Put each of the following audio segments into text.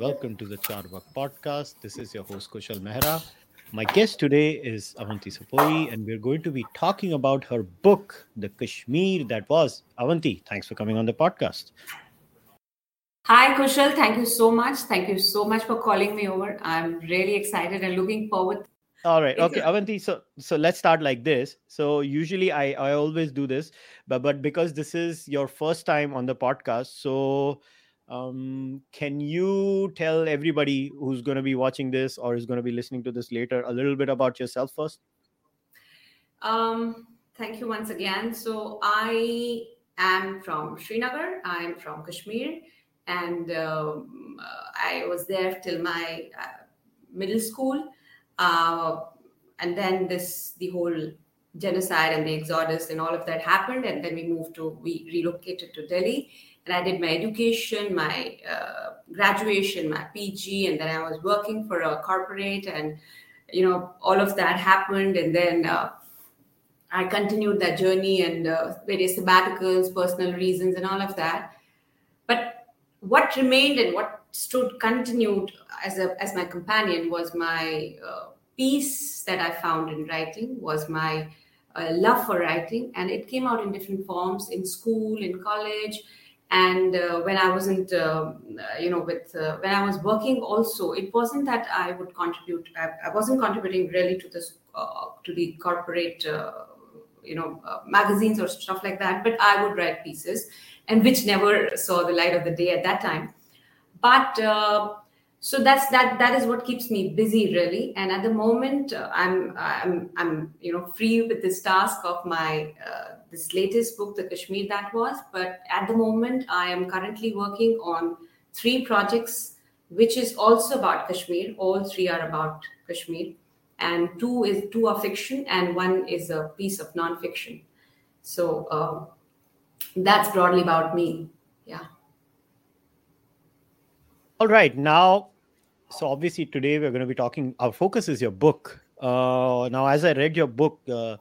Welcome to the Carvaka podcast. This is your host, Kushal Mehra. My guest today is Avanti Sopory, and we're going to be talking about her book, The Kashmir That Was. Avanti, thanks for coming on the podcast. Hi, Kushal. Thank you so much. Thank you so much for calling me over. I'm really excited and looking forward. All right. Okay, Avanti. So, so let's start like this. So, usually I I always do this, but but because this is your first time on the podcast, so um, can you tell everybody who's going to be watching this or is going to be listening to this later a little bit about yourself first? Um, thank you once again. So I am from Srinagar. I'm from Kashmir, and um, I was there till my uh, middle school, uh, and then this the whole genocide and the exodus and all of that happened, and then we moved to we relocated to Delhi and I did my education, my uh, graduation, my PG, and then I was working for a corporate, and you know all of that happened, and then uh, I continued that journey and uh, various sabbaticals, personal reasons, and all of that. But what remained and what stood continued as a as my companion was my uh, peace that I found in writing, was my uh, love for writing, and it came out in different forms in school, in college and uh, when i wasn't uh, you know with uh, when i was working also it wasn't that i would contribute i, I wasn't contributing really to this uh, to the corporate uh, you know uh, magazines or stuff like that but i would write pieces and which never saw the light of the day at that time. But so that's that that is what keeps me busy really and at the moment i'm i'm i'm you know free with this task of my this latest book, The Kashmir That Was. But at the moment, I am currently working on three projects, which is also about Kashmir. All three are about Kashmir, and two is two are fiction, and one is a piece of non-fiction. So uh, that's broadly about me. Yeah. All right. Now, so obviously today we're going to be talking. Our focus is your book. Uh, now, as I read your book. Uh,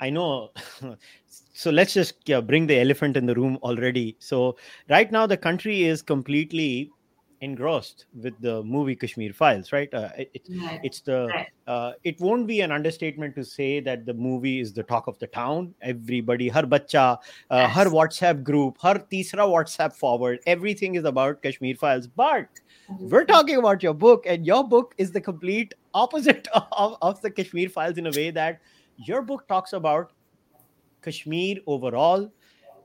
I know. so let's just yeah, bring the elephant in the room already. So right now the country is completely engrossed with the movie Kashmir Files, right? Uh, it, right. It's the uh, it won't be an understatement to say that the movie is the talk of the town. Everybody, her bacha, uh, yes. her WhatsApp group, her tisra WhatsApp forward, everything is about Kashmir Files. But. We're talking about your book, and your book is the complete opposite of, of the Kashmir Files in a way that your book talks about Kashmir overall,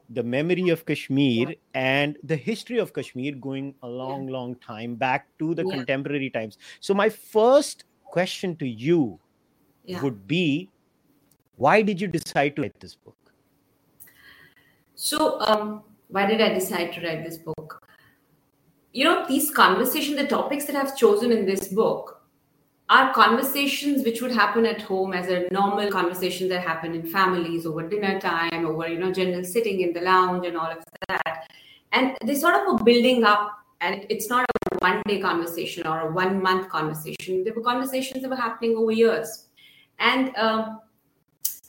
the memory of Kashmir, and the history of Kashmir going a long, yeah. long time back to the yeah. contemporary times. So, my first question to you yeah. would be why did you decide to write this book? So, um, why did I decide to write this book? You know, these conversations, the topics that I've chosen in this book are conversations which would happen at home as a normal conversation that happen in families over dinner time over you know general sitting in the lounge and all of that. And they sort of were building up and it's not a one day conversation or a one month conversation. There were conversations that were happening over years. And um,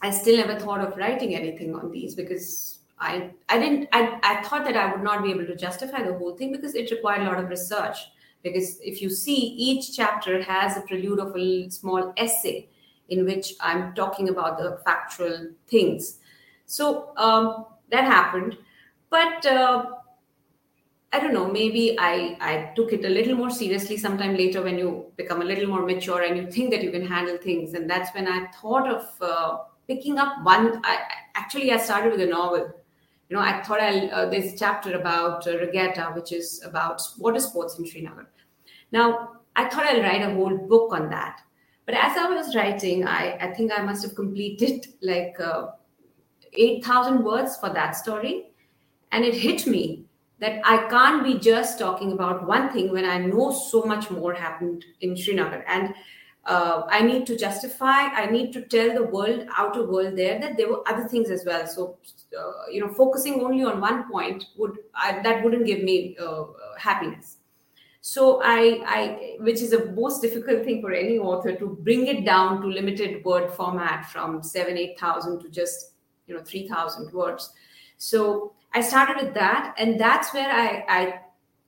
i still never thought of writing anything on these because I, I didn't I, I thought that I would not be able to justify the whole thing because it required a lot of research. Because if you see each chapter has a prelude of a small essay in which i'm talking about the factual things. So um, that happened. But uh, i don't know maybe I, I took it a little more seriously sometime later when you become a little more mature and you think that you can handle things. And that's when i thought of uh, picking up one I, actually i started with a novel you know, I thought I'll, uh, there's a chapter about uh, regatta, which is about water sports in Srinagar. Now, I thought I'll write a whole book on that. But as I was writing, I, I think I must have completed like uh, 8,000 words for that story. And it hit me that I can't be just talking about one thing when I know so much more happened in Srinagar. And uh, I need to justify, I need to tell the world, outer world there, that there were other things as well. So, uh, you know, focusing only on one point would I, that wouldn't give me uh, happiness. So I, I, which is a most difficult thing for any author to bring it down to limited word format from seven, eight thousand to just you know three thousand words. So I started with that, and that's where I, I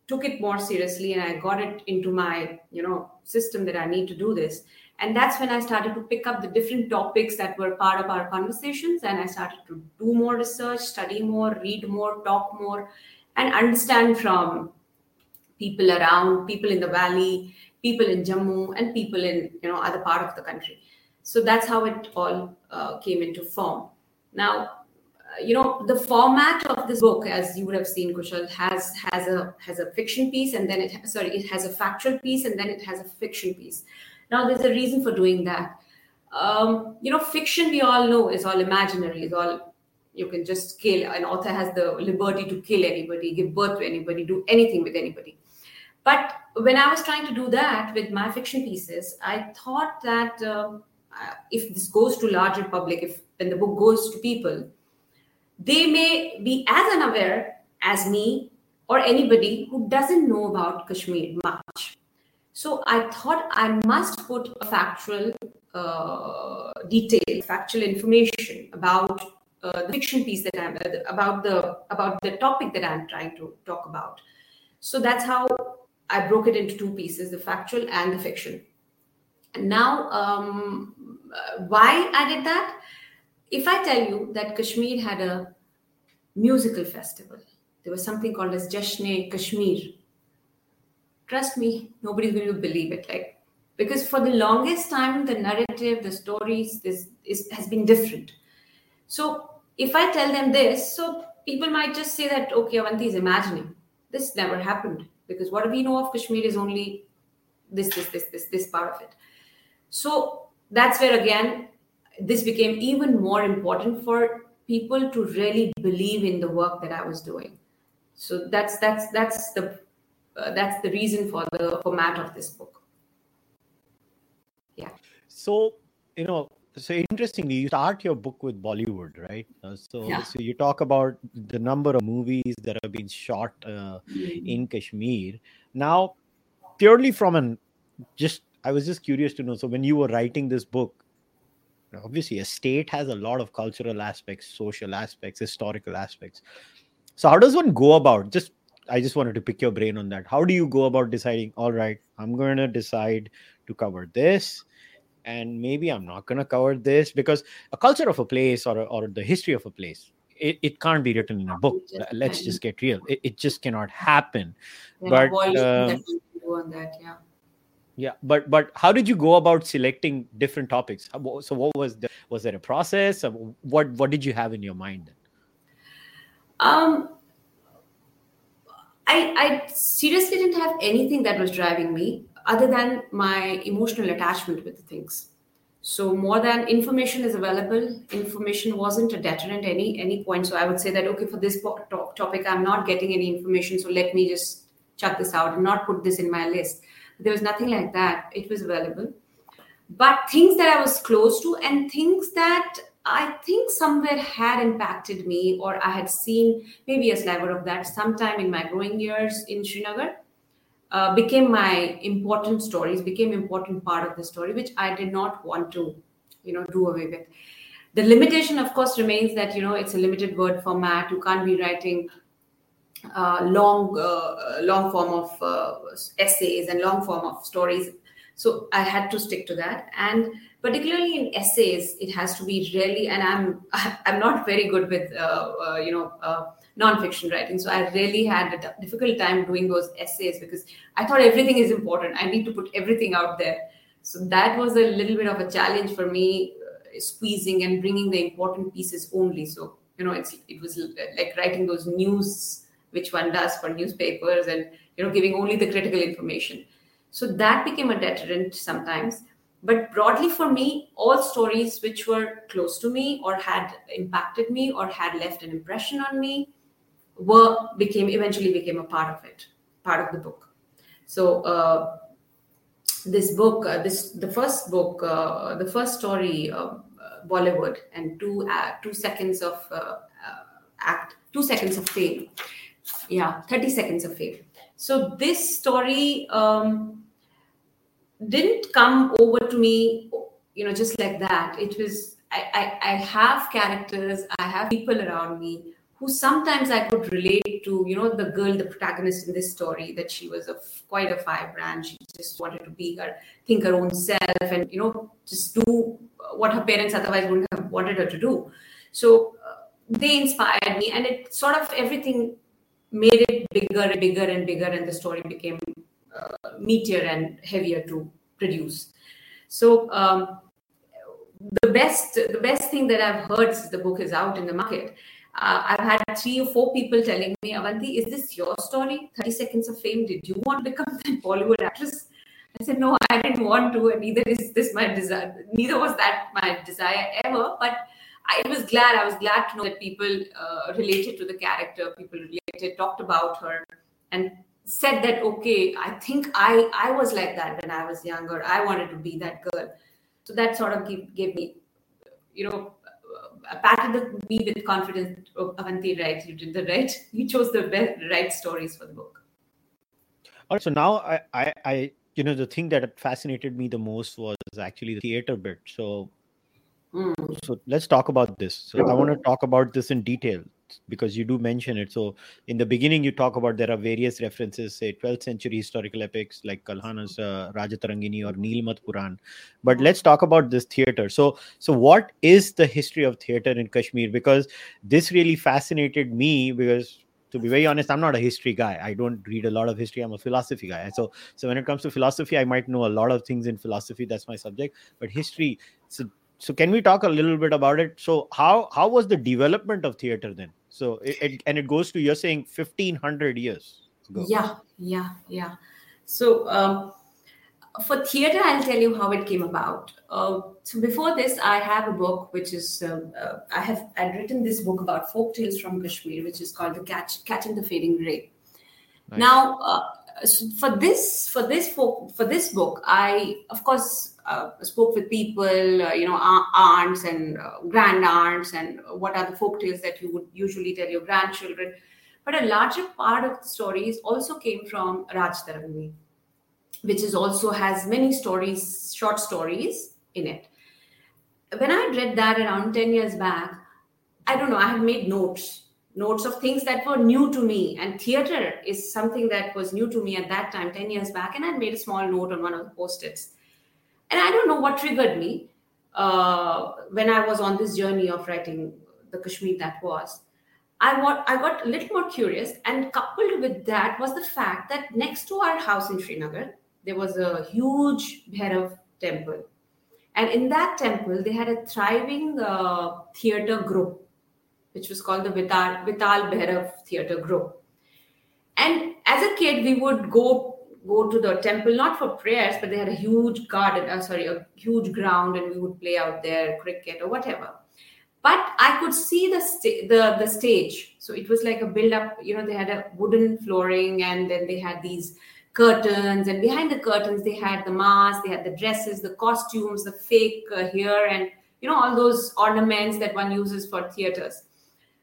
took it more seriously and I got it into my, you know, system that I need to do this. And that's when I started to pick up the different topics that were part of our conversations. And I started to do more research, study more, read more, talk more, and understand from people around, people in the valley, people in Jammu, and people in you know other part of the country. So that's how it all uh, came into form. Now, you know the format of this book as you would have seen kushal has has a has a fiction piece and then it sorry it has a factual piece and then it has a fiction piece. Now there's a reason for doing that. Um, you know fiction we all know is all imaginary is all you can just kill an author has the liberty to kill anybody give birth to anybody do anything with anybody. But when i was trying to do that with my fiction pieces i thought that um, if this goes to larger public if when the book goes to people they may be as unaware as me or anybody who doesn't know about Kashmir much. So I thought I must put a factual uh, detail, factual information about uh, the fiction piece that I'm uh, about the about the topic that I'm trying to talk about. So that's how I broke it into two pieces: the factual and the fiction. And now, um, uh, why I did that? If I tell you that Kashmir had a musical festival, there was something called as Jashne Kashmir. Trust me, nobody's going to believe it. Like because for the longest time, the narrative, the stories, this is, has been different. So if I tell them this, so people might just say that okay, Avanti is imagining. This never happened because what we know of Kashmir is only this, this, this, this, this part of it. So that's where again this became even more important for people to really believe in the work that I was doing. So that's that's that's the uh, that's the reason for the format of this book. Yeah. So you know, so interestingly, you start your book with Bollywood, right? Uh, so yeah. so you talk about the number of movies that have been shot uh, mm-hmm. in Kashmir. Now, purely from an just I was just curious to know. So when you were writing this book, obviously a state has a lot of cultural aspects social aspects historical aspects. So how does one go about just i just wanted to pick your brain on that. How do you go about deciding all right i'm going to decide to cover this and maybe i'm not going to cover this because a culture of a place or, or the history of a place it, it can't be written in a book. Let's just get real. It, it just cannot happen. But uh, on that yeah yeah but but how did you go about selecting different topics? So what was the was there a process? What what did you have in your mind um i i seriously didn't have anything that was driving me other than my emotional attachment with the things. So more than information is available information wasn't a deterrent any any point. So i would say that okay for this topic i'm not getting any information so let me just chuck this out and not put this in my list there was nothing like that. It was available. But things that I was close to and things that I think somewhere had impacted me or I had seen maybe a sliver of that sometime in my growing years in Srinagar uh, became my important stories, became important part of the story, which I did not want to, you know, do away with. The limitation, of course, remains that, you know, it's a limited word format. You can't be writing uh, long uh, long form of uh, essays and long form of stories. So i had to stick to that. And particularly in essays it has to be really and i'm i'm not very good with uh, uh, you know uh, non-fiction writing. So i really had a difficult time doing those essays because i thought everything is important. I need to put everything out there. So that was a little bit of a challenge for me squeezing and bringing the important pieces only. So you know it's it was like writing those news which one does for newspapers and you know giving only the critical information. So that became a deterrent sometimes. But broadly for me all stories which were close to me or had impacted me or had left an impression on me were became eventually became a part of it part of the book. So uh, this book uh, this the first book uh, the first story uh, bollywood and two uh, two seconds of uh, act two seconds of fame yeah 30 seconds of fame so this story um, didn't come over to me you know just like that it was I, I, I have characters i have people around me who sometimes I could relate to, you know, the girl, the protagonist in this story, that she was a quite a firebrand. She just wanted to be her, think her own self, and you know, just do what her parents otherwise wouldn't have wanted her to do. So uh, they inspired me, and it sort of everything made it bigger and bigger and bigger, and the story became uh, meatier and heavier to produce. So um, the best the best thing that I've heard since the book is out in the market uh, I've had three or four people telling me, Avanti, is this your story? 30 Seconds of Fame. Did you want to become that Bollywood actress? I said, no, I didn't want to, and neither is this my desire. Neither was that my desire ever. But I was glad. I was glad to know that people uh, related to the character, people related, talked about her, and said that, okay, I think I I was like that when I was younger. I wanted to be that girl. So that sort of gave, gave me, you know, patted me with confidence. Oh, Avanti, right? You did the right. You chose the best, right stories for the book. All right. So now I, I, I, you know, the thing that fascinated me the most was actually the theater bit. So, mm. so let's talk about this. So I want to talk about this in detail because you do mention it. So in the beginning, you talk about there are various references, say 12th century historical epics like Kalhana's uh, Rajatarangini or Nilmat Puran. But let's talk about this theater. So so what is the history of theater in Kashmir? Because this really fascinated me because to be very honest, I'm not a history guy. I don't read a lot of history. I'm a philosophy guy. So, so when it comes to philosophy, I might know a lot of things in philosophy. That's my subject. But history, so so can we talk a little bit about it? So how how was the development of theater then? So it, it, and it goes to you're saying 1500 years ago. Yeah, yeah, yeah. So um, for theater, I'll tell you how it came about. Uh, so before this, I have a book which is um, uh, I have I'd written this book about folk tales from Kashmir, which is called the Catch Catching the Fading Ray. Nice. Now, uh, for this for this folk, for this book, I of course uh, spoke with people, uh, you know, aunts and uh, grand aunts, and what are the folk tales that you would usually tell your grandchildren. But a larger part of the stories also came from Rajatarangini, which is also has many stories, short stories in it. When I read that around 10 years back, I don't know, I had made notes, notes of things that were new to me. And theater is something that was new to me at that time, 10 years back. And I made a small note on one of the post-its and I don't know what triggered me uh, when I was on this journey of writing the Kashmir that was. I got, I got a little more curious, and coupled with that was the fact that next to our house in Srinagar, there was a huge Bhairav temple. And in that temple, they had a thriving uh, theater group, which was called the Vital, Vital Bhairav Theater Group. And as a kid, we would go go to the temple not for prayers but they had a huge garden uh, sorry a huge ground and we would play out there cricket or whatever. But i could see the the the stage. So it was like a build up you know they had a wooden flooring and then they had these curtains and behind the curtains they had the masks they had the dresses the costumes the fake uh, hair and you know all those ornaments that one uses for theaters.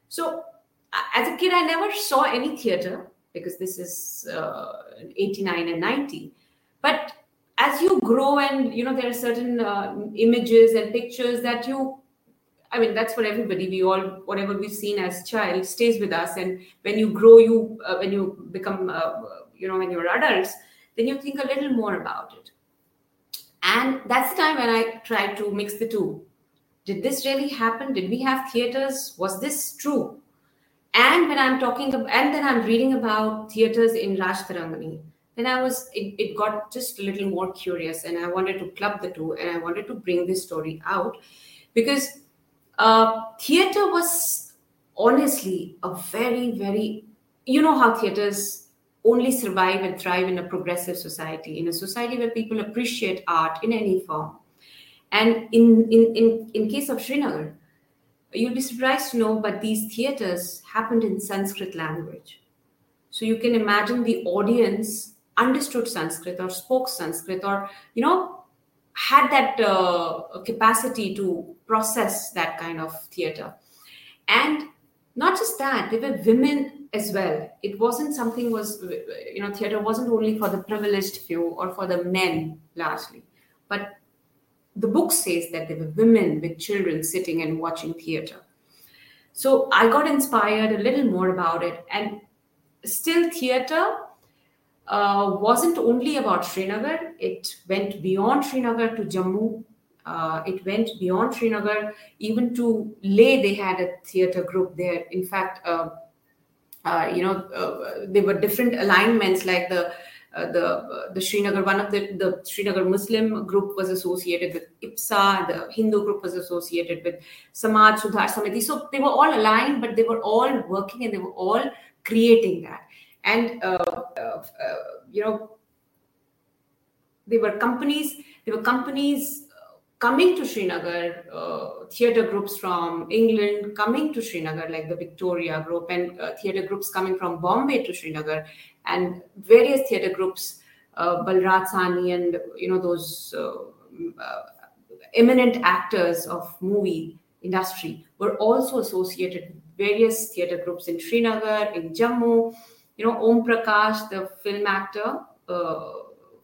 So as a kid i never saw any theater because this is uh, 89 and 90 but as you grow and you know there are certain uh, images and pictures that you i mean that's for everybody we all whatever we've seen as child stays with us. And when you grow you uh, when you become uh, you know when you're adults then you think a little more about it. And that's the time when i tried to mix the two. Did this really happen? Did we have theaters? Was this true and when i'm talking about, and then i'm reading about theaters in Rajatarangini then i was it, it got just a little more curious and i wanted to club the two and i wanted to bring this story out because uh, theater was honestly a very very you know how theaters only survive and thrive in a progressive society in a society where people appreciate art in any form. And in in in, in case of srinagar You'll be surprised to know, but these theaters happened in Sanskrit language. So you can imagine the audience understood Sanskrit or spoke Sanskrit or, you know, had that uh, capacity to process that kind of theater. And not just that, there were women as well. It wasn't something was, you know, theater wasn't only for the privileged few or for the men largely, but the book says that there were women with children sitting and watching theater. So I got inspired a little more about it. And still, theater uh, wasn't only about Srinagar, it went beyond Srinagar to Jammu. Uh, it went beyond Srinagar, even to Leh, they had a theater group there. In fact, uh, uh you know, uh, there were different alignments like the the uh, the Srinagar one of the the Srinagar Muslim group was associated with IPTA, the Hindu group was associated with Samaj Sudhar Samiti. So they were all aligned, but they were all working and they were all creating that. And uh, uh, uh you know, they were companies. They were companies coming to Srinagar, uh, theatre groups from England coming to Srinagar, like the Victoria group, and uh, theatre groups coming from Bombay to Srinagar, and various theatre groups, uh, Balraj Sahni, and you know those uh, uh, eminent actors of movie industry were also associated with various theatre groups in Srinagar, in Jammu. You know, Om Prakash, the film actor uh,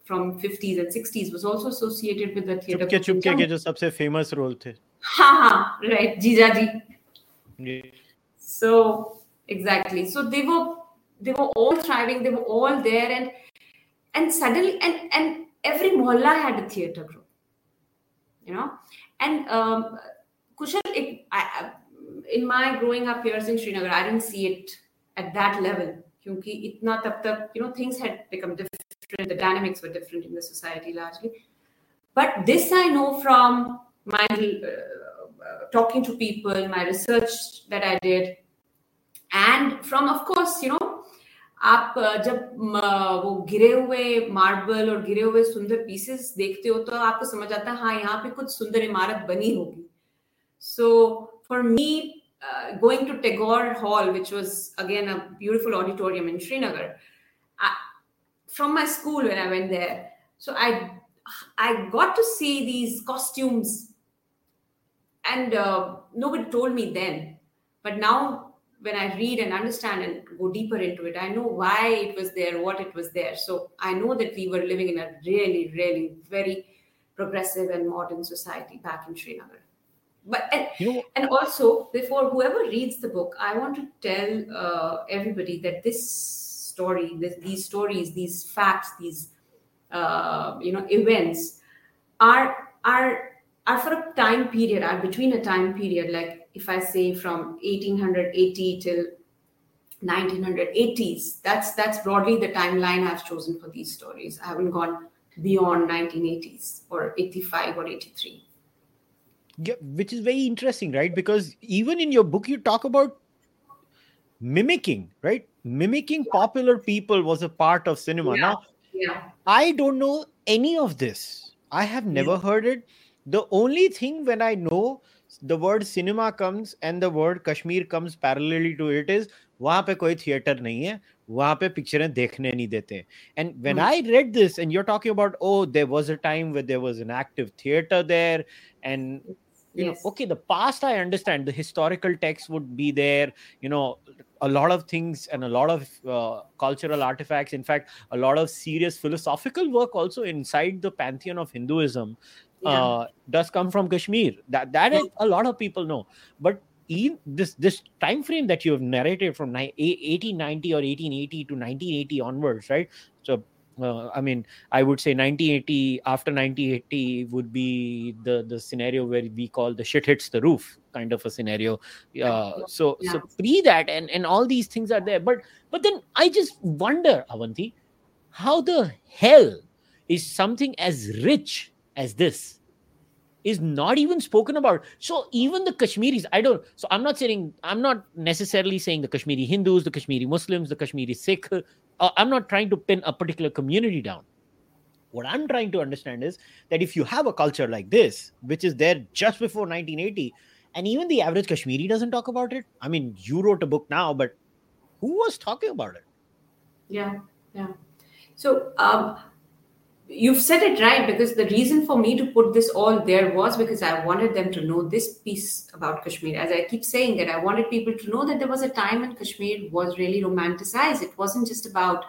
from 50s and 60s was also associated with the theater Chupke Chupke के जो सबसे famous role थे हाँ हाँ right जीजा जी so exactly so they were they were all thriving they were all there and and suddenly and and every mohalla had a theater group you know and um, kushal it, I, in my growing up years in srinagar i didn't see it at that level क्योंकि इतना तब तक you know things had become different the dynamics were different in the society largely but this i know from my uh, talking to people my research that i did and from of course you know आप जब वो गिरे हुए marble और गिरे हुए सुंदर pieces देखते हो तो आपको समझ आता है हाँ यहाँ पे कुछ सुंदर इमारत बनी होगी so for me uh, going to Tagore Hall, which was again a beautiful auditorium in Srinagar, I, from my school when I went there. So I I got to see these costumes, and uh, nobody told me then. But now, when I read and understand and go deeper into it, I know why it was there, what it was there. So I know that we were living in a really, really very progressive and modern society back in Srinagar but and, you know, and also before whoever reads the book i want to tell uh, everybody that this story this, these stories these facts these uh, you know events are are are for a time period are between a time period like if i say from 1880 till 1980s that's that's broadly the timeline i've chosen for these stories i haven't gone beyond 1980s or 85 or 83 yeah, which is very interesting, right? Because even in your book, you talk about mimicking, right? Mimicking popular people was a part of cinema. Yeah. Now, yeah. I don't know any of this. I have never yeah. heard it. The only thing when I know the word cinema comes and the word Kashmir comes parallelly to it is वहां पे कोई theatre नहीं है वहां पे पिक्चरें देखने नहीं देते and when I read this and you are talking about oh there was a time where there was an active theatre there and you yes. know okay the past i understand the historical text would be there you know a lot of things and a lot of uh, cultural artifacts in fact a lot of serious philosophical work also inside the pantheon of hinduism yeah. uh, does come from kashmir that that yeah. a lot of people know but in this this time frame that you have narrated from 1890 or 1880 to 1980 onwards right so uh, I mean, I would say 1980 after 1980 would be the the scenario where we call the shit hits the roof kind of a scenario. Uh, so yeah. so pre that and and all these things are there. But but then I just wonder, Avanti, how the hell is something as rich as this is not even spoken about. So even the Kashmiris, I don't. So I'm not saying I'm not necessarily saying the Kashmiri Hindus, the Kashmiri Muslims, the Kashmiri Sikh. Uh, I'm not trying to pin a particular community down. What I'm trying to understand is that if you have a culture like this, which is there just before 1980, and even the average Kashmiri doesn't talk about it. I mean, you wrote a book now, but who was talking about it? Yeah, yeah. So um, you've said it right because the reason for me to put this all there was because I wanted them to know this piece about Kashmir. As I keep saying that I wanted people to know that there was a time when Kashmir was really romanticized. It wasn't just about,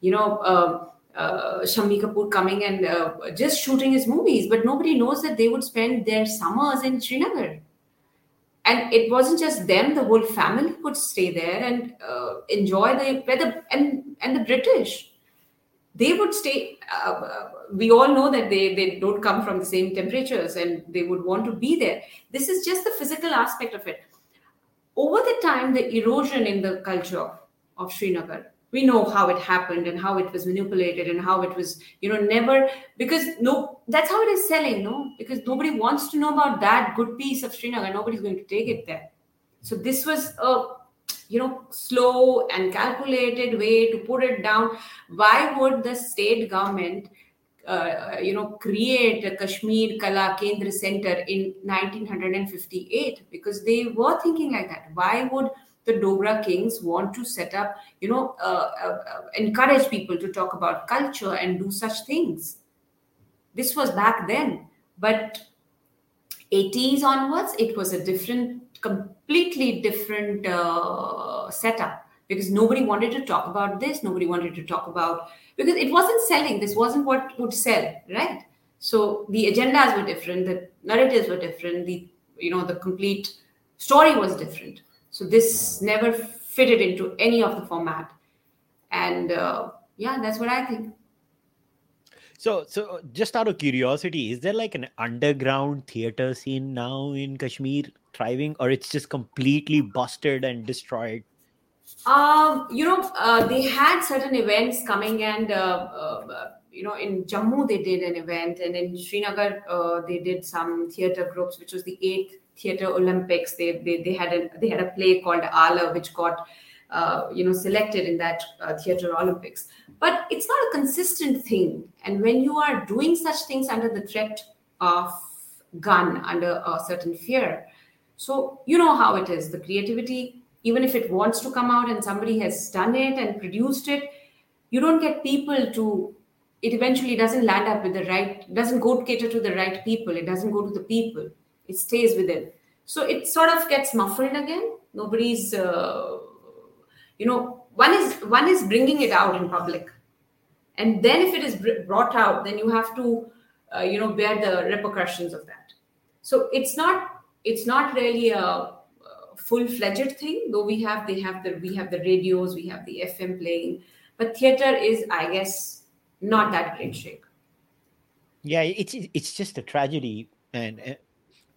you know, uh, uh, Shammi Kapoor coming and uh, just shooting his movies, but nobody knows that they would spend their summers in Srinagar. and it wasn't just them; the whole family could stay there and uh, enjoy the weather. And and the British, they would stay. Uh, we all know that they they don't come from the same temperatures, and they would want to be there. This is just the physical aspect of it. Over the time, the erosion in the culture of Srinagar we know how it happened and how it was manipulated and how it was you know never because no that's how it is selling no because nobody wants to know about that good piece of srinagar nobody's going to take it there so this was a you know slow and calculated way to put it down why would the state government uh, you know create a kashmir kala kendra center in 1958 because they were thinking like that why would the Dogra kings want to set up, you know, uh, uh, encourage people to talk about culture and do such things. This was back then. But 80s onwards, it was a different, completely different uh, setup because nobody wanted to talk about this. Nobody wanted to talk about, because it wasn't selling. This wasn't what would sell, right? So the agendas were different, the narratives were different, the, you know, the complete story was different so this never fitted into any of the format. And uh, yeah, that's what I think. So, so just out of curiosity, is there like an underground theater scene now in Kashmir thriving, or it's just completely busted and destroyed? Um, you know, uh, they had certain events coming, and uh, uh, you know, in Jammu they did an event, and in Srinagar uh, they did some theater groups, which was the eighth theater olympics they they, they had a they had a play called ala which got uh, you know selected in that uh, theater olympics. But it's not a consistent thing. And when you are doing such things under the threat of gun under a certain fear so you know how it is. The creativity even if it wants to come out and somebody has done it and produced it you don't get people to it eventually doesn't land up with the right doesn't go cater to the right people. It doesn't go to the people. It stays within. So it sort of gets muffled again. Nobody's uh, you know one is one is bringing it out in public. And then if it is brought out then you have to uh, you know bear the repercussions of that. So it's not it's not really a full-fledged thing though we have they have the we have the radios we have the fm playing. But theater is i guess not that great shape. Yeah it's it's just a tragedy. And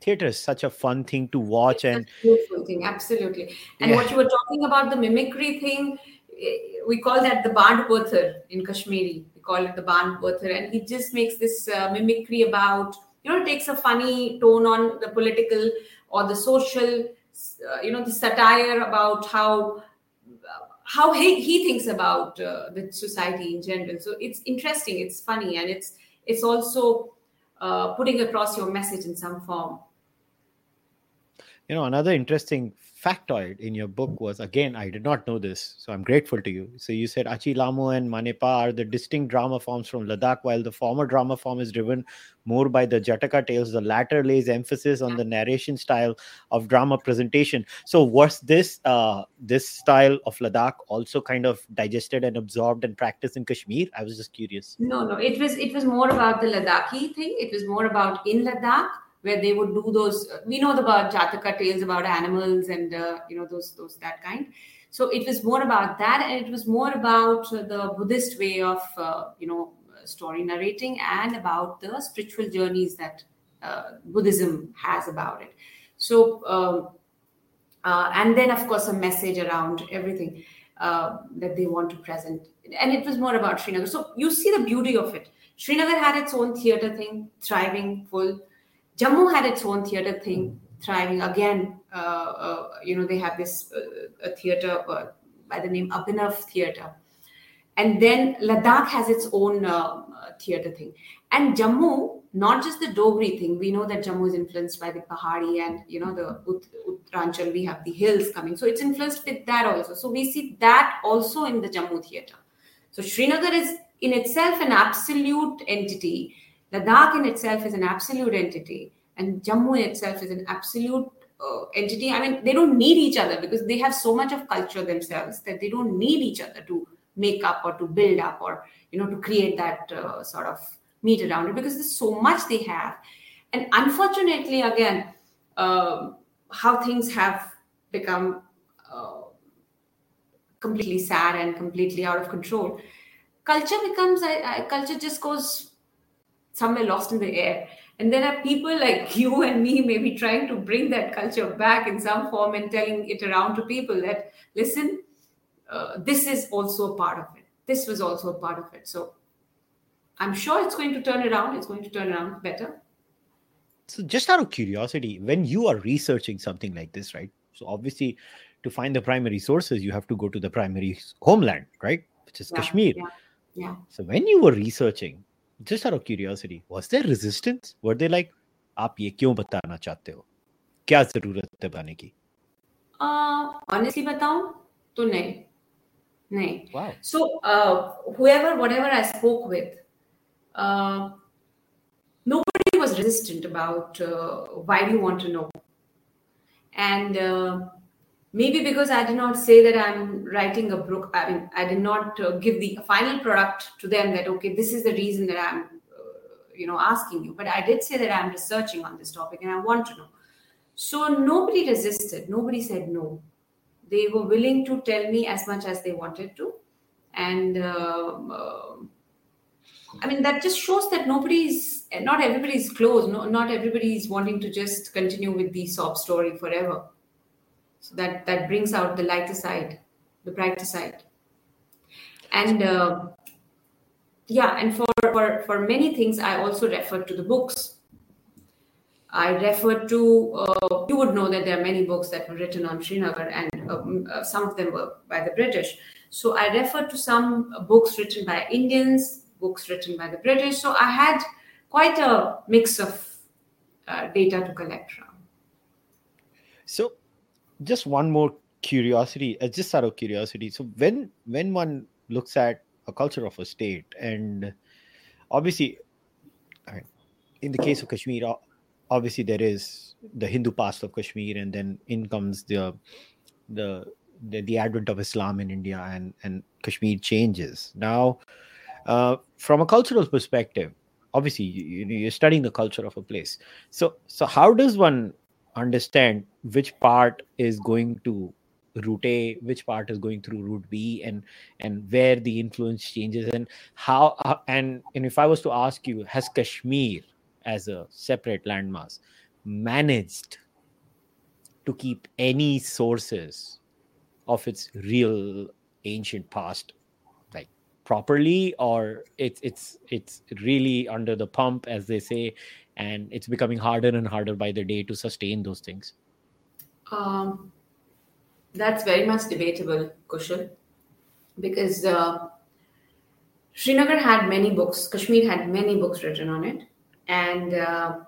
theater is such a fun thing to watch it's and beautiful thing absolutely. And yeah. what you were talking about the mimicry thing eh, we call that the Bhand Pather in kashmiri. We call it the Bhand Pather and it just makes this uh, mimicry about you know it takes a funny tone on the political or the social uh, you know the satire about how how he, he thinks about uh, the society in general. So it's interesting it's funny and it's it's also uh, putting across your message in some form you know another interesting factoid in your book was again i did not know this so i'm grateful to you. So you said Ache Lhamo and manepa are the distinct drama forms from ladakh while the former drama form is driven more by the jataka tales. The latter lays emphasis on the narration style of drama presentation. So was this uh, this style of ladakh also kind of digested and absorbed and practiced in kashmir? I was just curious. No no. It was it was more about the ladakhi thing. It was more about in ladakh where they would do those we know about jataka tales about animals and uh, you know those those that kind. So it was more about that and it was more about the buddhist way of uh, you know story narrating and about the spiritual journeys that uh, buddhism has about it. So um, uh, and then of course a message around everything uh, that they want to present. And it was more about srinagar. So you see the beauty of it. Srinagar had its own theater thing thriving full Jammu had its own theater thing thriving. Again, uh, uh, you know, they have this uh, a theater by the name Abhinav Theater. And then Ladakh has its own theater thing. And Jammu, not just the Dogri thing, we know that Jammu is influenced by the Pahari and, you know, the Ut- Uttaranchal, we have the hills coming. So it's influenced with that also. So we see that also in the Jammu theater. So Srinagar is in itself an absolute entity Ladakh in itself is an absolute entity, and Jammu in itself is an absolute uh, entity. I mean, they don't need each other because they have so much of culture themselves that they don't need each other to make up or to build up or you know to create that uh, sort of meet around it because there's so much they have. And unfortunately, again, uh, how things have become uh, completely sad and completely out of control culture becomes culture just goes somewhere lost in the air. And there are people like you and me maybe trying to bring that culture back in some form and telling it around to people that listen uh, this is also a part of it. This was also a part of it. So i'm sure it's going to turn around. It's going to turn around better. So just out of curiosity when you are researching something like this right? So obviously to find the primary sources you have to go to the primary homeland right? Which is yeah, kashmir. yeah, yeah. So when you were researching just out of curiosity was there resistance were they like आप ये क्यों बताना चाहते हो क्या जरूरत है बताने की ऑनेस्टली बताऊं तो नहीं नहीं wow so uh, whoever whatever i spoke with uh, nobody was resistant about uh, why do you want to know and uh, maybe because i did not say that i'm writing a book i mean i did not uh, give the final product to them that okay this is the reason that i'm uh, you know asking you. But i did say that i'm researching on this topic and i want to know. So nobody resisted. Nobody said no. They were willing to tell me as much as they wanted to. And um, uh, i mean that just shows that nobody's not everybody's close. No, not everybody's wanting to just continue with the sob story forever so that that brings out the lighter side the brighter side. And uh, yeah and for, for for many things i also refer to the books. I refer to uh, you would know that there are many books that were written on srinagar and um, uh, some of them were by the british. So i refer to some books written by indians books written by the british. So i had quite a mix of uh, data to collect from. So just one more curiosity uh, just out of curiosity. So when when one looks at a culture of a state and obviously I mean, in the case of kashmir obviously there is the hindu past of kashmir and then in comes the the the, the advent of islam in india and and kashmir changes. Now uh, from a cultural perspective obviously you, you're studying the culture of a place. So so how does one understand which part is going to route a which part is going through route b and and where the influence changes and how uh, and and if i was to ask you has kashmir as a separate landmass managed to keep any sources of its real ancient past like properly or it's it's it's really under the pump as they say and it's becoming harder and harder by the day to sustain those things. Um, that's very much debatable, Kushal, because uh, Srinagar had many books, Kashmir had many books written on it, and uh,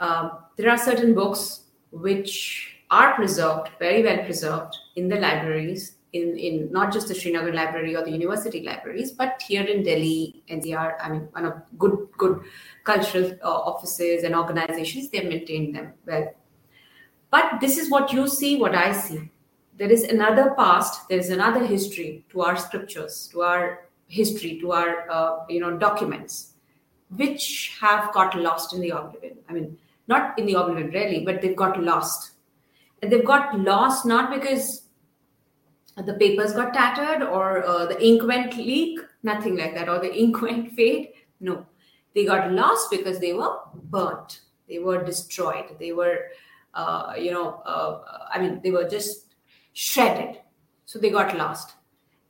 uh, there are certain books which are preserved, very well preserved in the libraries, in, in not just the Srinagar library or the university libraries, but here in Delhi, NCR, I mean, one of good, good cultural uh, offices and organizations, they maintain them well. But this is what you see, what I see. There is another past, there is another history to our scriptures, to our history, to our uh, you know documents, which have got lost in the oblivion. I mean, not in the oblivion really, but they've got lost, and they've got lost not because the papers got tattered or uh, the ink went leak, nothing like that, or the ink went fade. No, they got lost because they were burnt, they were destroyed, they were uh, you know, uh, I mean, they were just shredded. So they got lost.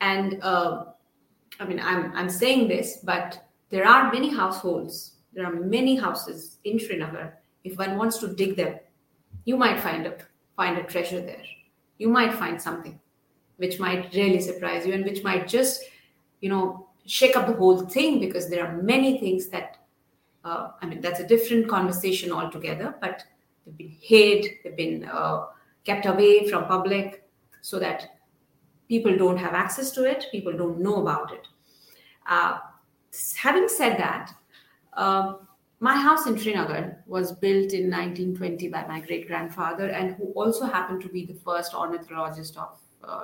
And uh, I mean, I'm, I'm saying this, but there are many households, there are many houses in Srinagar. If one wants to dig them, you might find a, find a treasure there. You might find something which might really surprise you and which might just, you know, shake up the whole thing because there are many things that, uh, I mean, that's a different conversation altogether, but they've been hid, they've been uh, kept away from public so that people don't have access to it, people don't know about it. Uh, having said that, uh, my house in Srinagar was built in 1920 by my great grandfather, and who also happened to be the first ornithologist of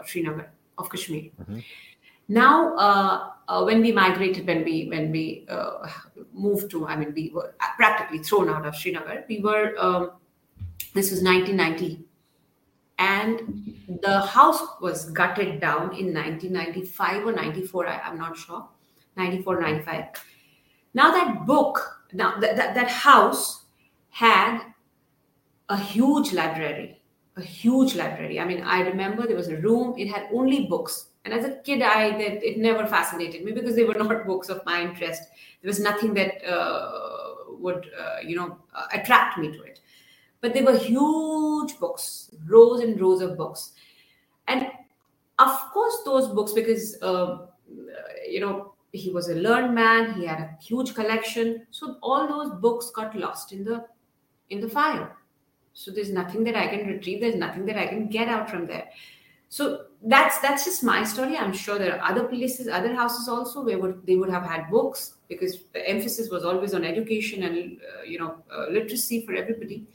Srinagar, of Kashmir. Mhm. Now, uh, uh, when we migrated, when we when we uh, moved to, I mean, we were practically thrown out of Srinagar. We were um, This was 1990. And the house was gutted down in 1995 or 94, I, am not sure. 94, 95. Now, that book, now that, that, that house had a huge library, a huge library. I mean, I remember there was a room, it had only books. And as a kid, I that it never fascinated me because they were not books of my interest. There was nothing that uh, would, uh, you know, uh, attract me to it but they were huge books, rows and rows of books. And of course, those books, because, uh, you know, he was a learned man, he had a huge collection. So all those books got lost in the in the fire. So there's nothing that I can retrieve, there's nothing that I can get out from there. So that's that's just my story. I'm sure there are other places, other houses also where would, they would have had books because the emphasis was always on education and uh, you know uh, literacy for everybody.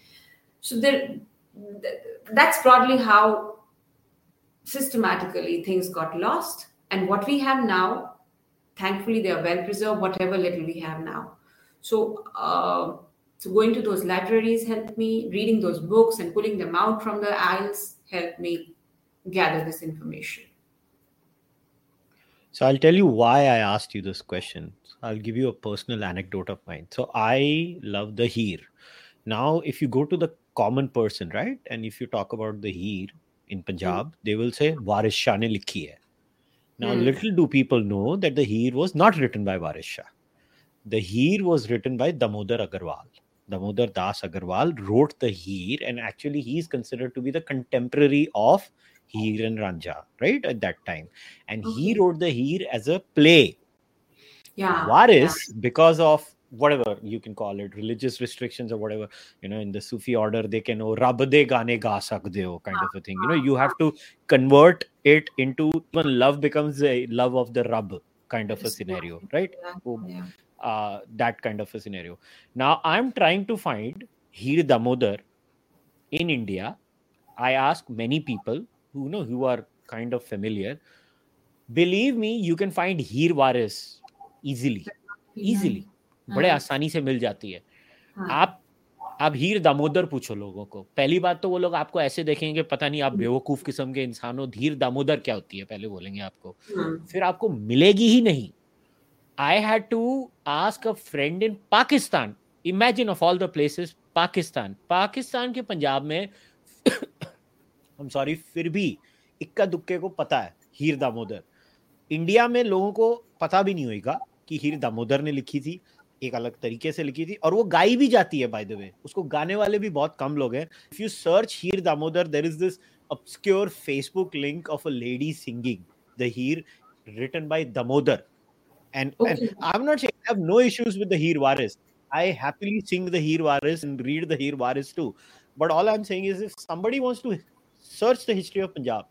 So there, that's broadly how systematically things got lost. And what we have now, thankfully, they are well preserved. Whatever little we have now. So, uh, so going to those libraries helped me. Reading those books and pulling them out from the aisles helped me gather this information. So I'll tell you why I asked you this question. I'll give you a personal anecdote of mine. So I love the Heer. Now, if you go to the common person, right? And if you talk about the Heer in Punjab, mm. they will say Waris Shah ne likhi hai. Now, mm. little do people know that the Heer was not written by Waris Shah. The Heer was written by Damodar Agarwal. Damodar Das Agarwal wrote the Heer, and actually, he is considered to be the contemporary of Heer and Ranjha, right? At that time. And okay. he wrote the Heer as a play. Yeah. Waris, yeah. because of whatever you can call it religious restrictions or whatever you know in the sufi order they can oh rab de gaane ga sakde ho kind of a thing you know you have to convert it into when love becomes a love of the rab kind of a scenario right yeah. Oh, uh, that kind of a scenario now i'm trying to find heer damodar in india i ask many people who you know who are kind of familiar believe me you can find heer waris easily easily बड़े हाँ। आसानी से मिल जाती है हाँ। आप आप हीर दामोदर पूछो लोगों को पहली बात तो वो लोग आपको ऐसे देखेंगे पता नहीं आप हम्म। बेवकूफ़ किस्म के इंसान हो धीर दामोदर क्या होती है पहले बोलेंगे आपको हाँ। फिर आपको मिलेगी ही नहीं I had to ask a friend in Pakistan imagine of all the places Pakistan Pakistan के पंजाब में हम सॉरी फिर भी इक्का दुक्के को पता है, हीर दामोदर। इंडिया में लोगों को पता भी नहीं होगा कि हीर दामोदर ने लिखी थी, एक अलग तरीके से लिखी थी, और वो गाई भी जाती है बाय द वे उसको गाने वाले भी बहुत कम लोग हैं। If you search Heer Damodar there is this obscure Facebook link of a lady singing, the Heer written by Damodar. And, okay. and I'm not saying I have no issues with the Heer Waris. I happily sing the Heer Waris and read the Heer Waris too. But all I'm saying is if somebody wants to search the history of Punjab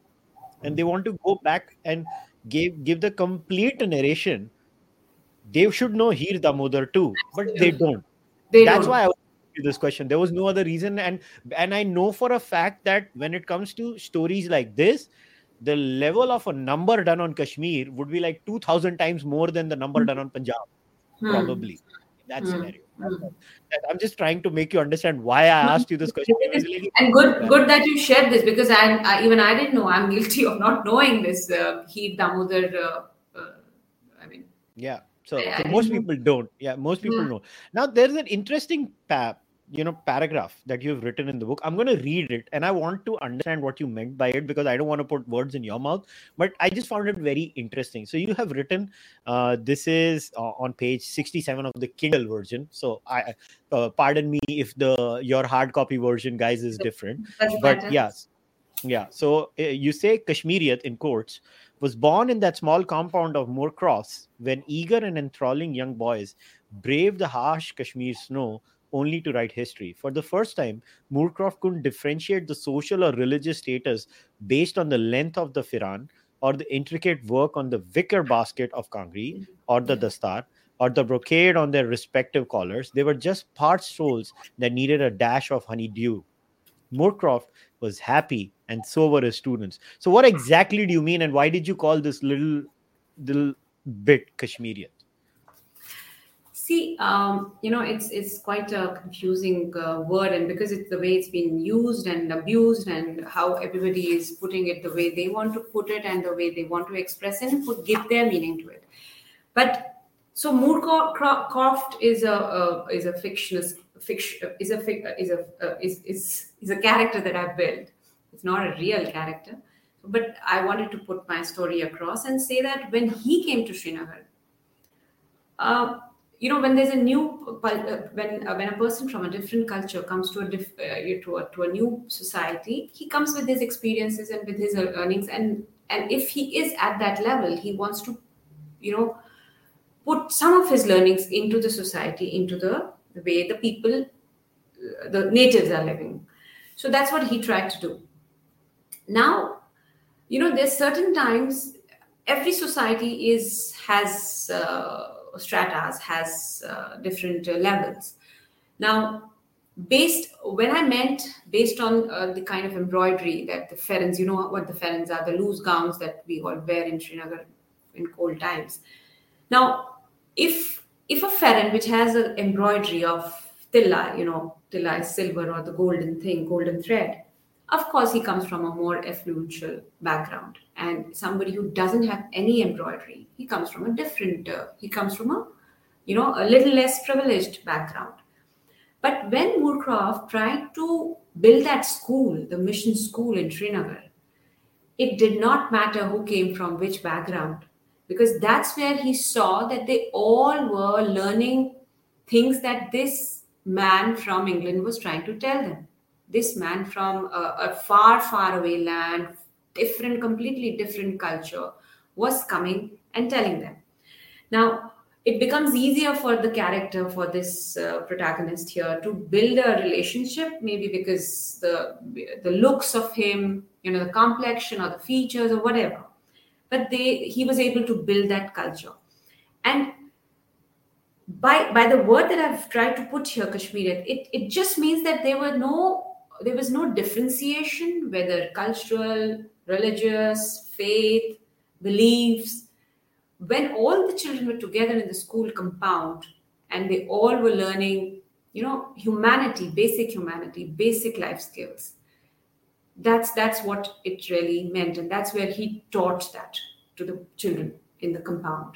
and they want to go back and give give the complete narration they should know Heer Damodar too, but they don't. They That's don't. why I this question. There was no other reason, and and I know for a fact that when it comes to stories like this, the level of a number done on Kashmir would be like two thousand times more than the number done on Punjab, hmm. probably in that hmm. scenario. Hmm. I'm just trying to make you understand why I asked you this question. and good, good that you shared this because I, I even I didn't know. I'm guilty of not knowing this uh, Heer Damodar. Uh, uh, I mean, yeah so, so most people don't. Yeah, most people yeah. know. Now there's an interesting pa- you know paragraph that you've written in the book i'm going to read it and i want to understand what you meant by it because i don't want to put words in your mouth but i just found it very interesting. So you have written uh, this is uh, on page 67 of the kindle version. So i uh, pardon me if the your hard copy version guys is different but yes. Yeah so uh, you say kashmiriyat in quotes was born in that small compound of Moorcroft when eager and enthralling young boys braved the harsh Kashmir snow only to write history. For the first time, Moorcroft couldn't differentiate the social or religious status based on the length of the firan or the intricate work on the wicker basket of Kangri mm-hmm. or the dastar or the brocade on their respective collars. They were just parched souls that needed a dash of honeydew. Moorcroft was happy and so were his students. So, what exactly do you mean, and why did you call this little little bit Kashmiriyat? See, um, you know, it's it's quite a confusing uh, word, and because it's the way it's been used and abused, and how everybody is putting it the way they want to put it and the way they want to express it, and put give their meaning to it. But so Moorcroft is a, a is a fictionist fiction is a is a uh, is, is is a character that I've built. It's not a real character, but I wanted to put my story across and say that when he came to Srinagar. Uh, you know when there's a new uh, when uh, when a person from a different culture comes to a, diff, uh, to, a to a new society he comes with his experiences and with his earnings and and if he is at that level he wants to you know put some of his learnings into the society into the, the way the people the natives are living. So that's what he tried to do. Now you know there's certain times every society is has uh, stratas has uh, different uh, levels. Now, based when I meant based on uh, the kind of embroidery that the ferens, you know what the ferens are, the loose gowns that we all wear in Srinagar in cold times. Now, if if a feren which has an embroidery of tilla, you know, tilla is silver or the golden thing, golden thread, of course he comes from a more affluential background. And somebody who doesn't have any embroidery he comes from a different uh, he comes from a you know a little less privileged background. But when moorcroft tried to build that school the mission school in srinagar it did not matter who came from which background because that's where he saw that they all were learning things that this man from england was trying to tell them this man from a, a far, far away land, different, completely different culture, was coming and telling them. Now, it becomes easier for the character, for this uh, protagonist here, to build a relationship, maybe because the the looks of him, you know, the complexion or the features or whatever. But they he was able to build that culture, and by by the word that I've tried to put here, Kashmir, it it just means that there were no there was no differentiation whether cultural religious faith beliefs. When all the children were together in the school compound and they all were learning you know humanity basic humanity basic life skills that's that's what it really meant. And that's where he taught that to the children in the compound.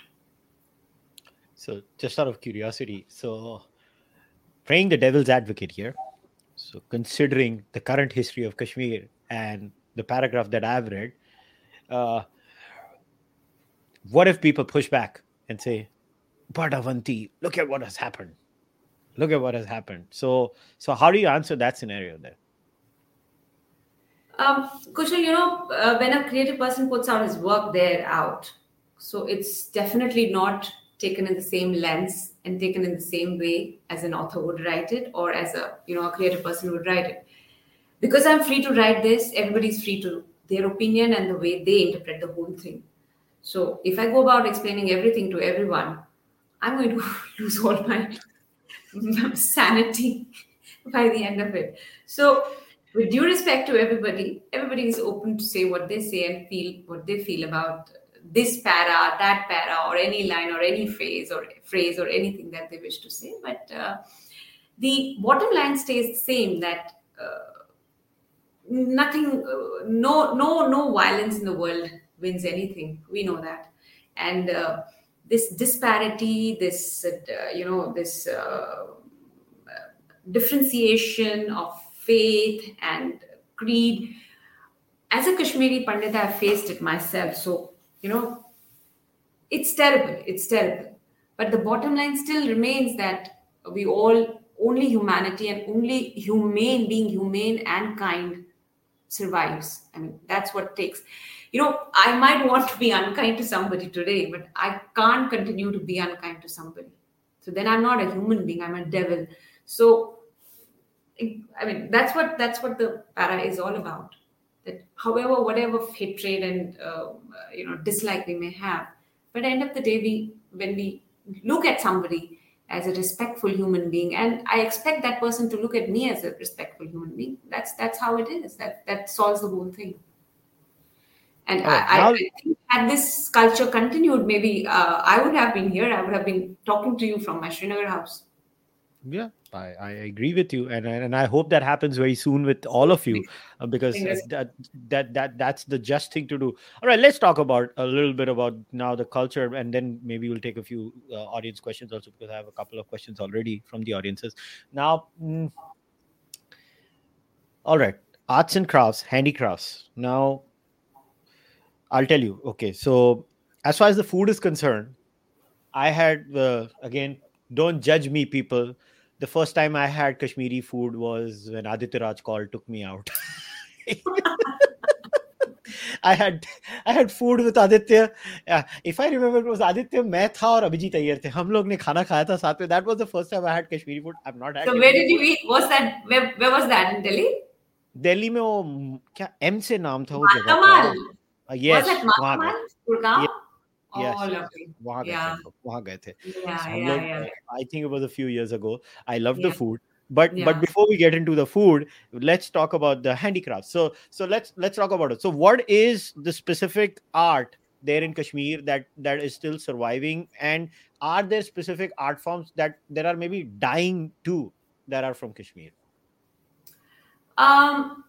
So just out of curiosity so playing the devil's advocate here so, considering the current history of Kashmir and the paragraph that I've read, uh, what if people push back and say, "But Avanti, look at what has happened. Look at what has happened." So, so how do you answer that scenario there? Um, Kushal, you know, uh, when a creative person puts out his work they're out, so it's definitely not taken in the same lens and taken in the same way as an author would write it or as a you know a creative person would write it. Because i'm free to write this everybody's free to their opinion and the way they interpret the whole thing. So if i go about explaining everything to everyone i'm going to lose all my sanity by the end of it. So with due respect to everybody everybody is open to say what they say and feel what they feel about this para, that para, or any line or any phrase or phrase or anything that they wish to say. But uh, the bottom line stays the same that uh, nothing, uh, no, no, no violence in the world wins anything. We know that, and uh, this disparity, this uh, you know, this uh, differentiation of faith and creed. As a Kashmiri Pandit, I've faced it myself. So you know, it's terrible. It's terrible. But the bottom line still remains that we all, only humanity and only humane, being humane and kind survives. I mean, that's what takes. You know, I might want to be unkind to somebody today, but I can't continue to be unkind to somebody. So then I'm not a human being, I'm a devil. So I mean, that's what that's what the para is all about that however whatever hatred and uh, you know dislike we may have but at the end of the day we when we look at somebody as a respectful human being and i expect that person to look at me as a respectful human being that's that's how it is that that solves the whole thing And I, I, I, think had this culture continued, maybe uh, I would have been here. I would have been talking to you from my Srinagar house. Yeah, I, I agree with you, and and I hope that happens very soon with all of you, uh, because that that that that's the just thing to do. All right, let's talk about a little bit about now the culture, and then maybe we'll take a few uh, audience questions also because I have a couple of questions already from the audiences. Now, mm, all right, arts and crafts, handicrafts. Now, I'll tell you. Okay, so as far as the food is concerned, I had uh, again. Don't judge me, people the first time I had Kashmiri food was when Aditya Raj called took me out. I had I had food with Aditya. Yeah, if I remember, it was Aditya, मैं था और अभिजीत अय्यर थे. हम लोग ने खाना खाया था साथ में. That was the first time I had Kashmiri food. I've not had. So where did you eat? Was that where? Where was that in Delhi? Delhi में वो क्या एम से नाम था वो जगह yes yes, वहाँ गए थे वहाँ गए थे हम लोग I think it was a few years ago I love the food but yeah. but before we get into the food let's talk about the handicraft so so let's let's talk about it so what is the specific art there in kashmir that that is still surviving and are there specific art forms that there are maybe dying too that are from kashmir um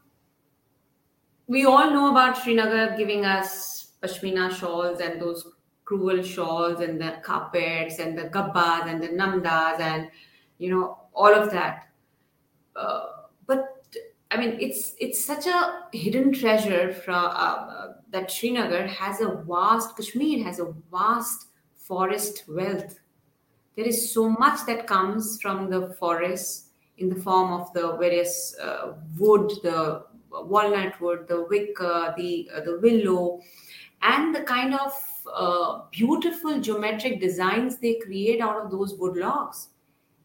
we all know about srinagar giving us pashmina shawls and those crewel shawls and the carpets and the gabbas and the namdas and you know all of that. Uh, but i mean it's it's such a hidden treasure from uh, that srinagar has a vast kashmir has a vast forest wealth. There is so much that comes from the forests in the form of the various uh, wood the walnut wood the wicker the uh, the willow and the kind of uh, beautiful geometric designs they create out of those wood logs.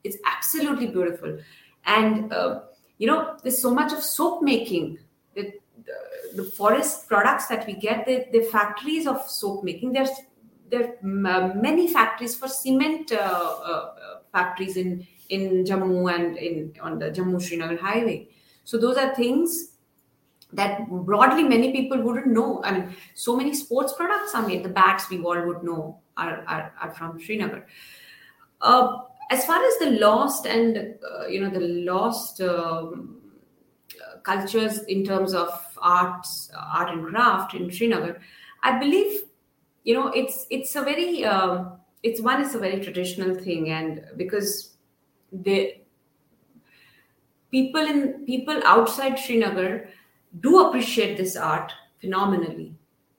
It's absolutely beautiful. And, uh, you know, there's so much of soap making. The, the, the forest products that we get, the, the factories of soap making, there's there are many factories for cement uh, uh, factories in in Jammu and in on the Jammu Srinagar highway. So those are things that broadly many people wouldn't know. I mean, so many sports products are made. The bats we all would know are, are, are from Srinagar. Uh, as far as the lost and uh, you know the lost um, cultures in terms of arts, art and craft in Srinagar, I believe you know it's it's a very uh, it's one is a very traditional thing, and because the people in people outside Srinagar do appreciate this art phenomenally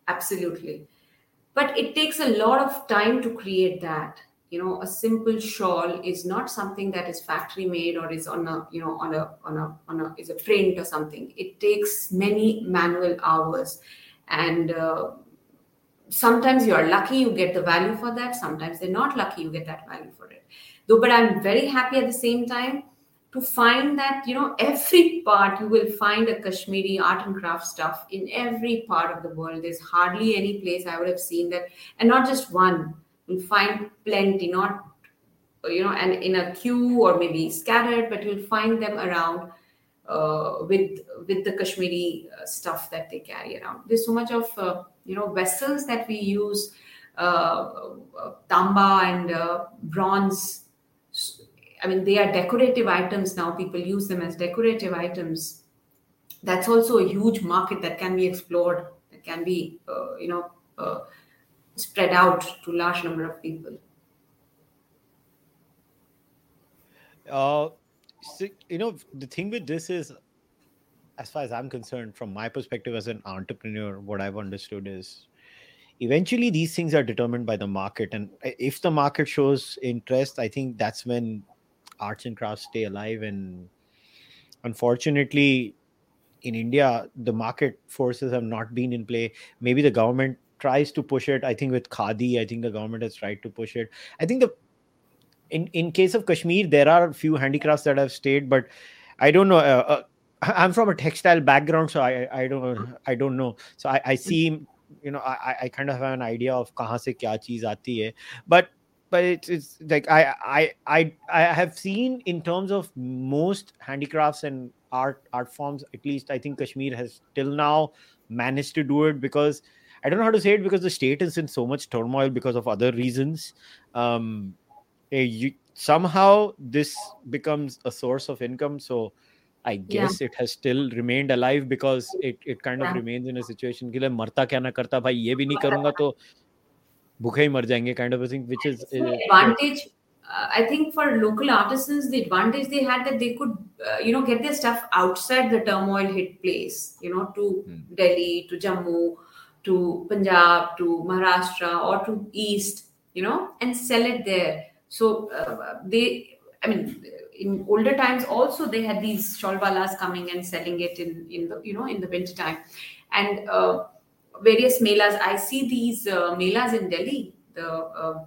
absolutely. But it takes a lot of time to create that. You know a simple shawl is not something that is factory made or is on a you know on a on a on a is a print or something. It takes many manual hours. And uh, sometimes you are lucky you get the value for that. Sometimes they're not lucky you get that value for it. Though but i'm very happy at the same time to find that you know every part you will find a kashmiri art and craft stuff in every part of the world. There's hardly any place i would have seen that. And not just one you'll find plenty not you know and in a queue or maybe scattered but you'll find them around uh, with with the kashmiri uh, stuff that they carry around. There's so much of uh, you know vessels that we use uh, uh, tamba and uh, bronze I mean, they are decorative items now. People use them as decorative items. That's also a huge market that can be explored. That can be, uh, you know, uh, spread out to large number of people. Uh, so, you know, the thing with this is, as far as I'm concerned, from my perspective as an entrepreneur, what I've understood is eventually these things are determined by the market and if the market shows interest i think that's when arts and crafts stay alive. And unfortunately in india the market forces have not been in play. Maybe the government tries to push it. I think with khadi i think the government has tried to push it. I think the in in case of kashmir there are a few handicrafts that have stayed but i don't know uh, uh, i'm from a textile background so i i don't i don't know. So i i see you know i i kind of have an idea of kahan se kya cheez aati hai. But but it's, it's like I, I I I have seen in terms of most handicrafts and art art forms at least I think Kashmir has till now managed to do it because I don't know how to say it because the state is in so much turmoil because of other reasons. Um, eh, you, somehow this becomes a source of income, so I guess yeah. it has still remained alive because it it kind of remains in a situation. मरता क्या ना करता भाई ये भी नहीं करूँगा तो भूखे ही मर जाएंगे kind of a thing which is uh, advantage uh, I think for local artisans the advantage they had that they could uh, you know get their stuff outside the turmoil hit place you know to hmm. Delhi to Jammu to Punjab to Maharashtra or to East you know and sell it there so uh, they I mean in older times also they had these sholwalas coming and selling it in in the you know in the winter time and uh, various melas. I see these uh, melas in delhi. The uh,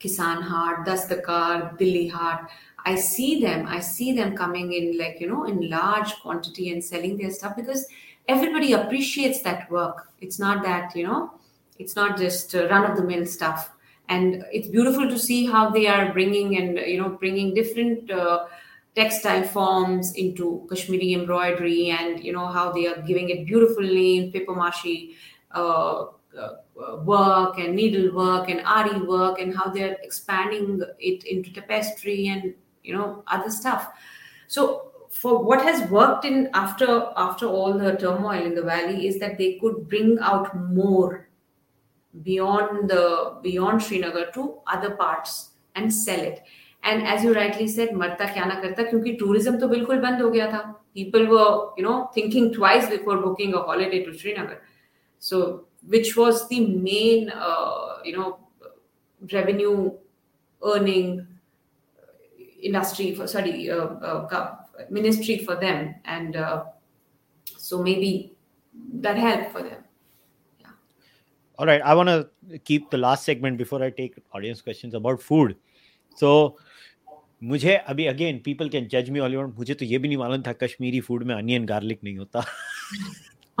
kisan haat dastakar dilli haat i see them. I see them coming in like you know in large quantity and selling their stuff because everybody appreciates that work. It's not that you know it's not just run of the mill stuff. And it's beautiful to see how they are bringing and you know bringing different uh, textile forms into Kashmiri embroidery and you know how they are giving it beautifully name paper mache uh, uh, work and needlework and ari work and how they're expanding it into tapestry and you know other stuff so for what has worked in after after all the turmoil in the valley is that they could bring out more beyond the beyond Srinagar to other parts and sell it. And as you rightly said, marta kya na karta क्योंकि tourism तो बिल्कुल बंद हो गया था. People were, you know, thinking twice before booking a holiday to Srinagar. So, which was the main, uh, you know, revenue earning industry for sorry uh, uh, ministry for them, and uh, so maybe that helped for them. All right, I want to keep the last segment before I take audience questions about food. So, मुझे अभी again people can जज मी all मुझे तो ये भी नहीं मालूम था कश्मीरी फ़ूड में अनियन गार्लिक नहीं होता।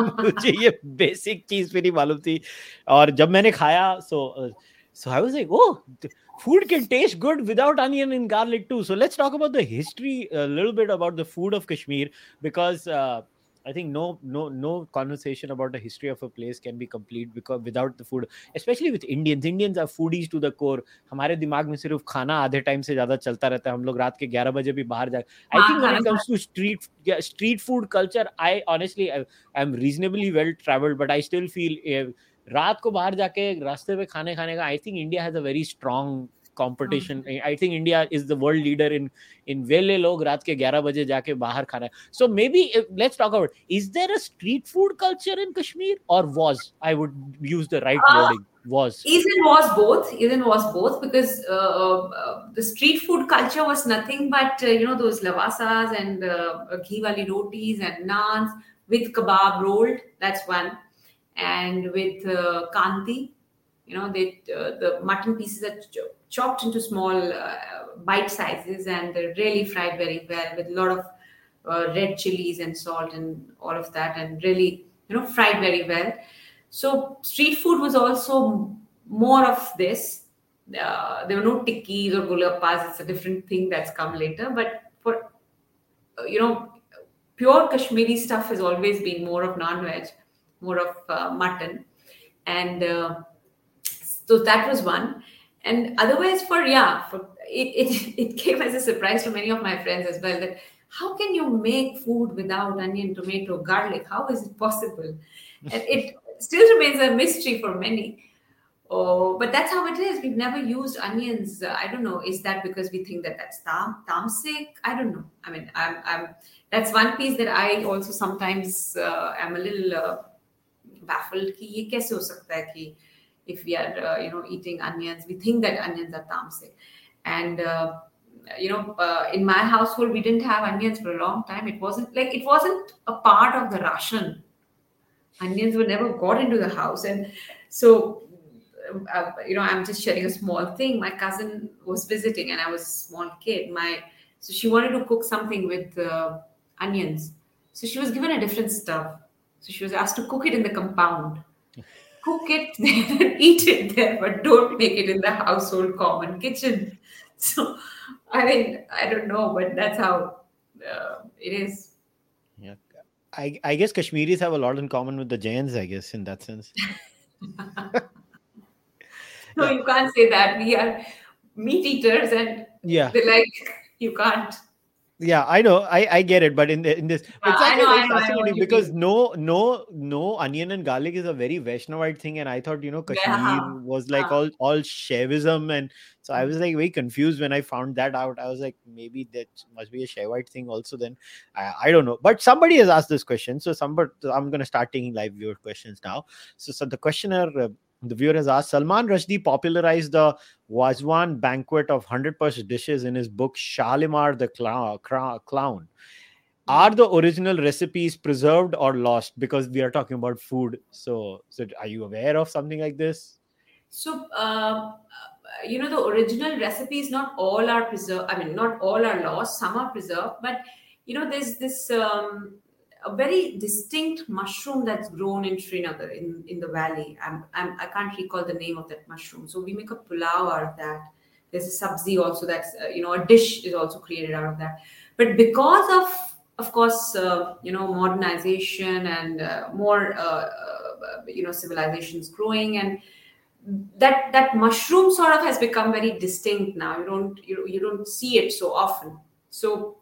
मुझे ये बेसिक चीज़ भी नहीं मालूम थी। और जब मैंने खाया so so I was oh food can taste good without onion and garlic too so let's talk about the history little bit about the food of Kashmir because I think no no no conversation about the history of a place can be complete because without the food, especially with Indians. Indians are foodies to the core. हमारे दिमाग में सिर्फ़ खाना आधे time से ज़्यादा चलता रहता है हम लोग रात के 11 बजे भी बाहर जाए I think when it comes to street street food culture I honestly I am reasonably well travelled but I still feel रात को बाहर जाके रास्ते पे खाने खाने का I think India has a very strong competition I think India is the world leader in in वेले लोग रात के 11 बजे जाके बाहर खाना सो may be let's talk about is there a street food culture in Kashmir और was I would use the right uh, wording was is and was both is and was both because uh, uh, the street food culture was nothing but uh, you know those lavasas and uh, ghee wali rotis and naans with kebab rolled that's one and with uh, kanti you know they uh, the mutton pieces are chopped into small uh, bite sizes and they're really fried very well with a lot of uh, red chilies and salt and all of that and really you know fried very well. So street food was also more of this. Uh, there were no tikkis or golgappas. It's a different thing that's come later. But for uh, you know pure kashmiri stuff has always been more of non-veg more of uh, mutton. And uh, so that was one and otherwise for yeah for, it, it, it came as a surprise to many of my friends as well that how can you make food without onion tomato garlic? How is it possible? And it still remains a mystery for many. Oh but that's how it is. We've never used onions. Uh, i don't know. Is that because we think that that's tam tamsic? I don't know. I mean i'm, I'm that's one piece that i also sometimes uh, am a little uh, baffled ki ye kaise ho sakta hai ki if we are uh, you know eating onions we think that onions are tamasic and uh, you know uh, in my household we didn't have onions for a long time. It wasn't like it wasn't a part of the ration. Onions were never got into the house. And so uh, you know i'm just sharing a small thing. My cousin was visiting and i was a small kid. My so she wanted to cook something with uh, onions. So she was given a different stuff. So she was asked to cook it in the compound cook it there eat it there, but don't make it in the household common kitchen. So, I mean, I don't know, but that's how uh, it is. Yeah. I, I guess Kashmiris have a lot in common with the Jains, I guess, in that sense. no, you can't say that. We are meat eaters, and yeah, they're like you can't yeah i know i i get it but in the, in this yeah, I know, I know, I know because no no no onion and garlic is a very vaishnavite thing and i thought you know kashmir yeah. was like all all shaivism and so i was like very confused when i found that out. I was like maybe that must be a shaivite thing also then. I, I don't know but somebody has asked this question so somebody i'm going to start taking live viewer questions now. So so the questioner uh, the viewer has asked Salman Rushdie popularized the Wazwan banquet of 100% dishes in his book Shalimar the Clown. Are the original recipes preserved or lost? Because we are talking about food. So, so are you aware of something like this? So, uh, you know, the original recipes, not all are preserved. I mean, not all are lost. Some are preserved. But, you know, there's this um, a very distinct mushroom that's grown in Srinagar in, in the valley. I'm, I'm, I can not recall the name of that mushroom. So we make a pulao out of that. There's a sabzi also that's, uh, you know, a dish is also created out of that. But because of, of course, uh, you know, modernization and uh, more, uh, uh, you know, civilizations growing and that that mushroom sort of has become very distinct now. You don't you, you don't see it so often. So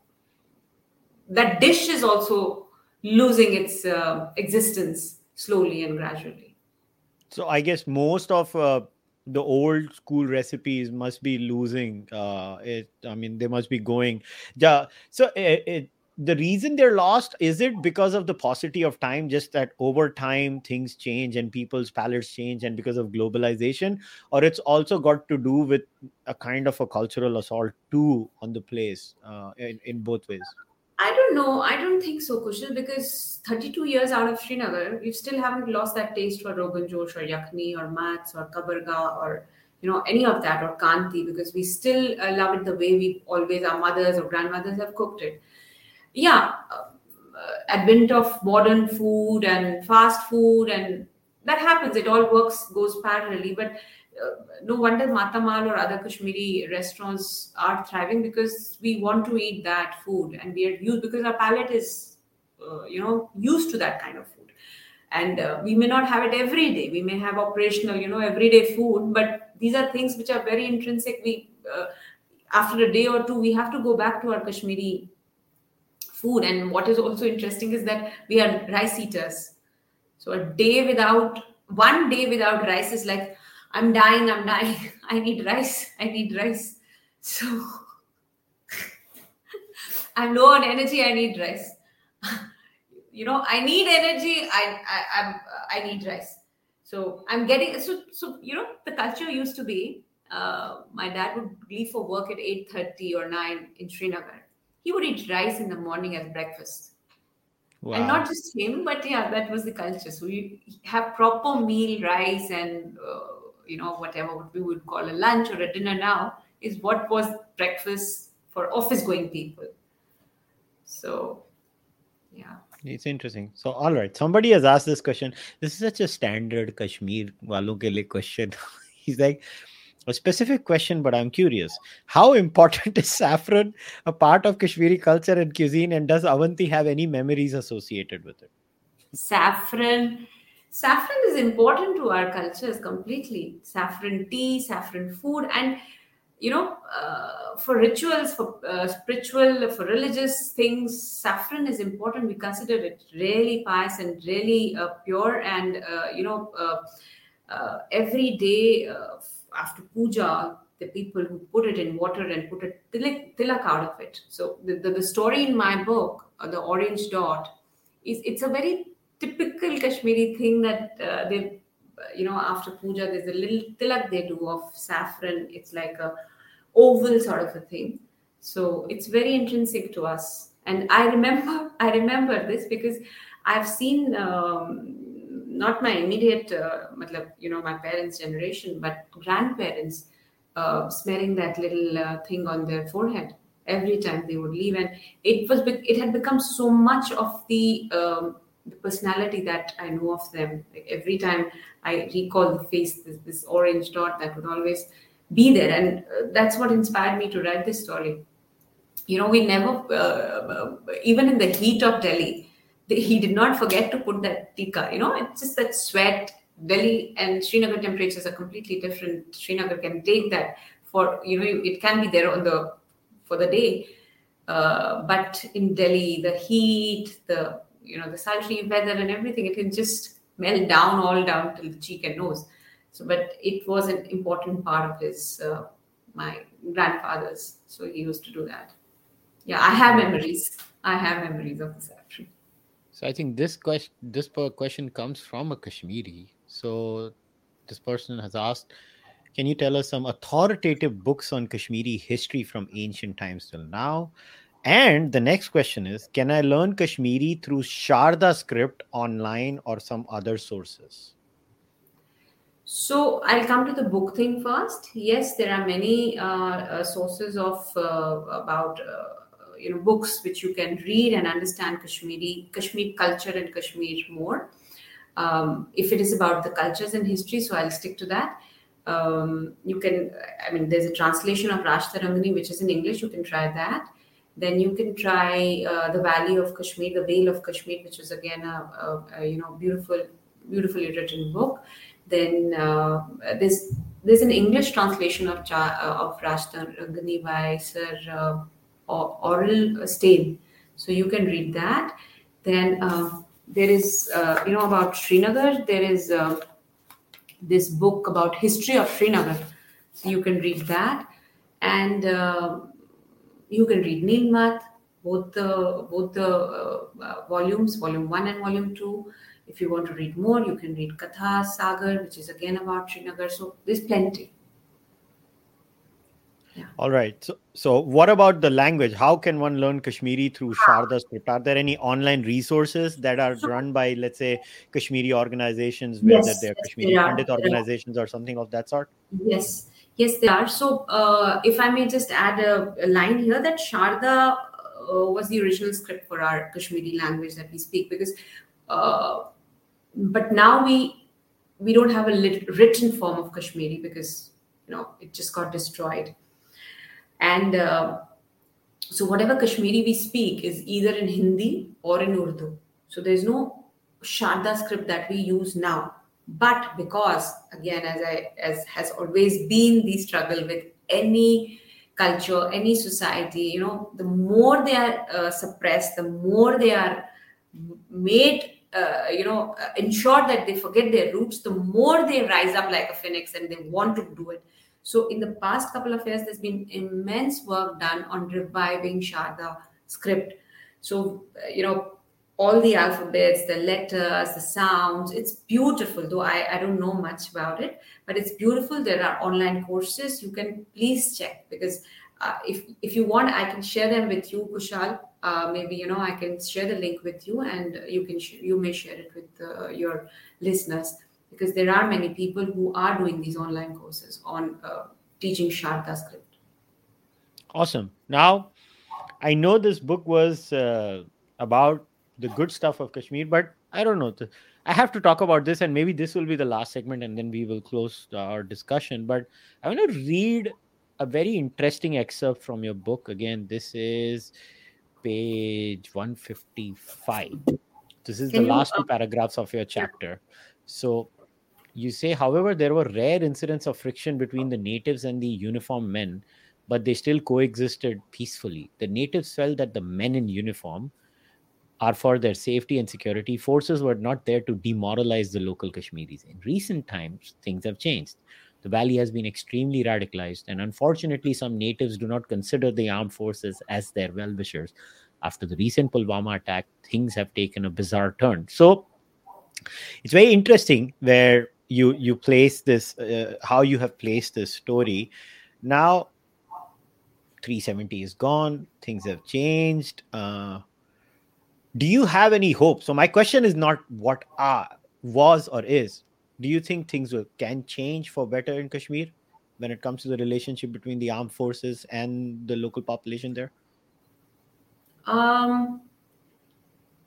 that dish is also losing its uh, existence slowly and gradually. So I guess most of uh, the old school recipes must be losing. Uh, it, I mean, they must be going. Yeah. So it, it, the reason they're lost is it because of the paucity of time just that over time things change and people's palates change and because of globalization or it's also got to do with a kind of a cultural assault too on the place uh, in, in both ways I don't know. I don't think so, Kushal, because 32 years out of Srinagar, we still haven't lost that taste for Rogan Josh or Yakhni or Mats or Kabarga or you know any of that or Kanti because we still uh, love it the way we always our mothers or grandmothers have cooked it. Yeah, uh, advent of modern food and fast food and that happens. It all works goes parallelly, but no wonder Matamaal or other Kashmiri restaurants are thriving because we want to eat that food and we are used because our palate is, uh, you know, used to that kind of food. And uh, we may not have it every day. We may have operational, you know, everyday food, but these are things which are very intrinsic. We, uh, after a day or two, we have to go back to our Kashmiri food. And what is also interesting is that we are rice eaters. So a day without, one day without rice is like, I'm dying, I'm dying. I need rice. I need rice. So I'm low on energy. I need rice. you know, I need energy. I I I'm, I need rice. So I'm getting so so you know the culture used to be. Uh, my dad would leave for work at eight thirty or nine in Srinagar. He would eat rice in the morning as breakfast. Wow. And not just him, but yeah, that was the culture. So you have proper meal, rice, and uh, you know whatever what we would call a lunch or a dinner now is what was breakfast for office going people. So yeah. It's interesting. So all right. Somebody has asked this question. This is such a standard kashmir walon ke liye question. He's like a specific question, but I'm curious. How important is saffron a part of Kashmiri culture and cuisine, and does Avanti have any memories associated with it? Saffron saffron is important to our cultures completely. Saffron tea saffron food and you know uh, for rituals for uh, spiritual for religious things saffron is important we consider it really pious and really uh, pure and uh, you know uh, uh, every day after puja the people who put it in water and put a tilak, tilak out of it. So the, the, the story in my book the orange dot is it's a very typical Kashmiri thing that uh, they, you know, after puja, there's a little tilak they do of saffron. It's like a oval sort of a thing. So it's very intrinsic to us. And I remember, I remember this because I've seen um, not my immediate, uh, you know, my parents' generation, but grandparents uh, smelling that little uh, thing on their forehead every time they would leave, and it was it had become so much of the um, the personality that I know of them. Like every time I recall the face, this, this orange dot that would always be there, and uh, that's what inspired me to write this story. You know, we never, uh, uh even in the heat of Delhi, he did not forget to put that tika. You know, it's just that sweat, Delhi and Srinagar temperatures are completely different. Srinagar can take that for you know it can be there on the for the day, uh, but in Delhi the heat, the you know the sultry weather and everything, it can just melt down all down till the cheek and nose. So, but it was an important part of his uh, my grandfather's. So he used to do that. Yeah, I have memories. I have memories of this actually. So I think this question this question comes from a Kashmiri. So this person has asked, can you tell us some authoritative books on Kashmiri history from ancient times till now? And the next question is, can I learn Kashmiri through Sharda script online or some other sources? So I'll come to the book thing first. Yes, there are many uh, uh, sources of uh, about uh, you know books which you can read and understand Kashmiri Kashmir culture and Kashmir more. Um, if it is about the cultures and history, so I'll stick to that. Um, you can, I mean, there's a translation of Rajatarangini which is in English. You can try that. Then you can try uh, the Valley of Kashmir, the Vale of Kashmir, which is again a, a, a you know beautiful, beautifully written book. Then uh, there's there's an English translation of Cha, uh, of by Sir uh, Aurel Stein. So you can read that. Then uh, there is, uh, you know, about Srinagar. There is uh, this book about history of Srinagar. So you can read that, and uh, you can read Nilmat, both the both the uh, uh, volumes, volume one and volume two. If you want to read more, you can read Katha Sagar, which is again about Srinagar. So there's plenty. Yeah. All right. So, so what about the language? How can one learn Kashmiri through Sharda script? Are there any online resources that are run by, let's say, Kashmiri organizations, whether yes, they're yes, Kashmiri Pandit organizations or something of that sort? Yes, yes, they are. So, uh, if I may just add a, a line here, that Sharda uh, was the original script for our Kashmiri language that we speak, because, uh, but now we we don't have a lit- written form of Kashmiri because you know it just got destroyed and uh, so whatever Kashmiri we speak is either in Hindi or in Urdu. So there's no Sharda script that we use now. But because again, as I as has always been the struggle with any culture, any society, you know, the more they are uh, suppressed, the more they are made uh, you know, uh, ensure that they forget their roots, the more they rise up like a phoenix and they want to do it. So in the past couple of years, there's been immense work done on reviving Sharda script. So, uh, you know, all the alphabets, the letters, the sounds, it's beautiful, though I, I don't know much about it, but it's beautiful. There are online courses. You can please check because uh, if, if you want, I can share them with you, Kushal. Uh, maybe, you know, I can share the link with you and you can, sh- you may share it with uh, your listeners because there are many people who are doing these online courses on uh, teaching Sharda script. Awesome. Now, I know this book was uh, about the good stuff of Kashmir, but I don't know. I have to talk about this, and maybe this will be the last segment, and then we will close our discussion. But I want to read a very interesting excerpt from your book. Again, this is page 155. This is Can the last two uh, paragraphs of your chapter. So you say, however, there were rare incidents of friction between the natives and the uniformed men, but they still coexisted peacefully. The natives felt that the men in uniform are for their safety and security. Forces were not there to demoralize the local Kashmiris. In recent times, things have changed. The valley has been extremely radicalized, and unfortunately, some natives do not consider the armed forces as their well wishers. After the recent Pulwama attack, things have taken a bizarre turn. So, it's very interesting where you you place this uh, how you have placed this story now 370 is gone things have changed uh, do you have any hope? So my question is not what are was or is. Do you think things will, can change for better in kashmir when it comes to the relationship between the armed forces and the local population there? Um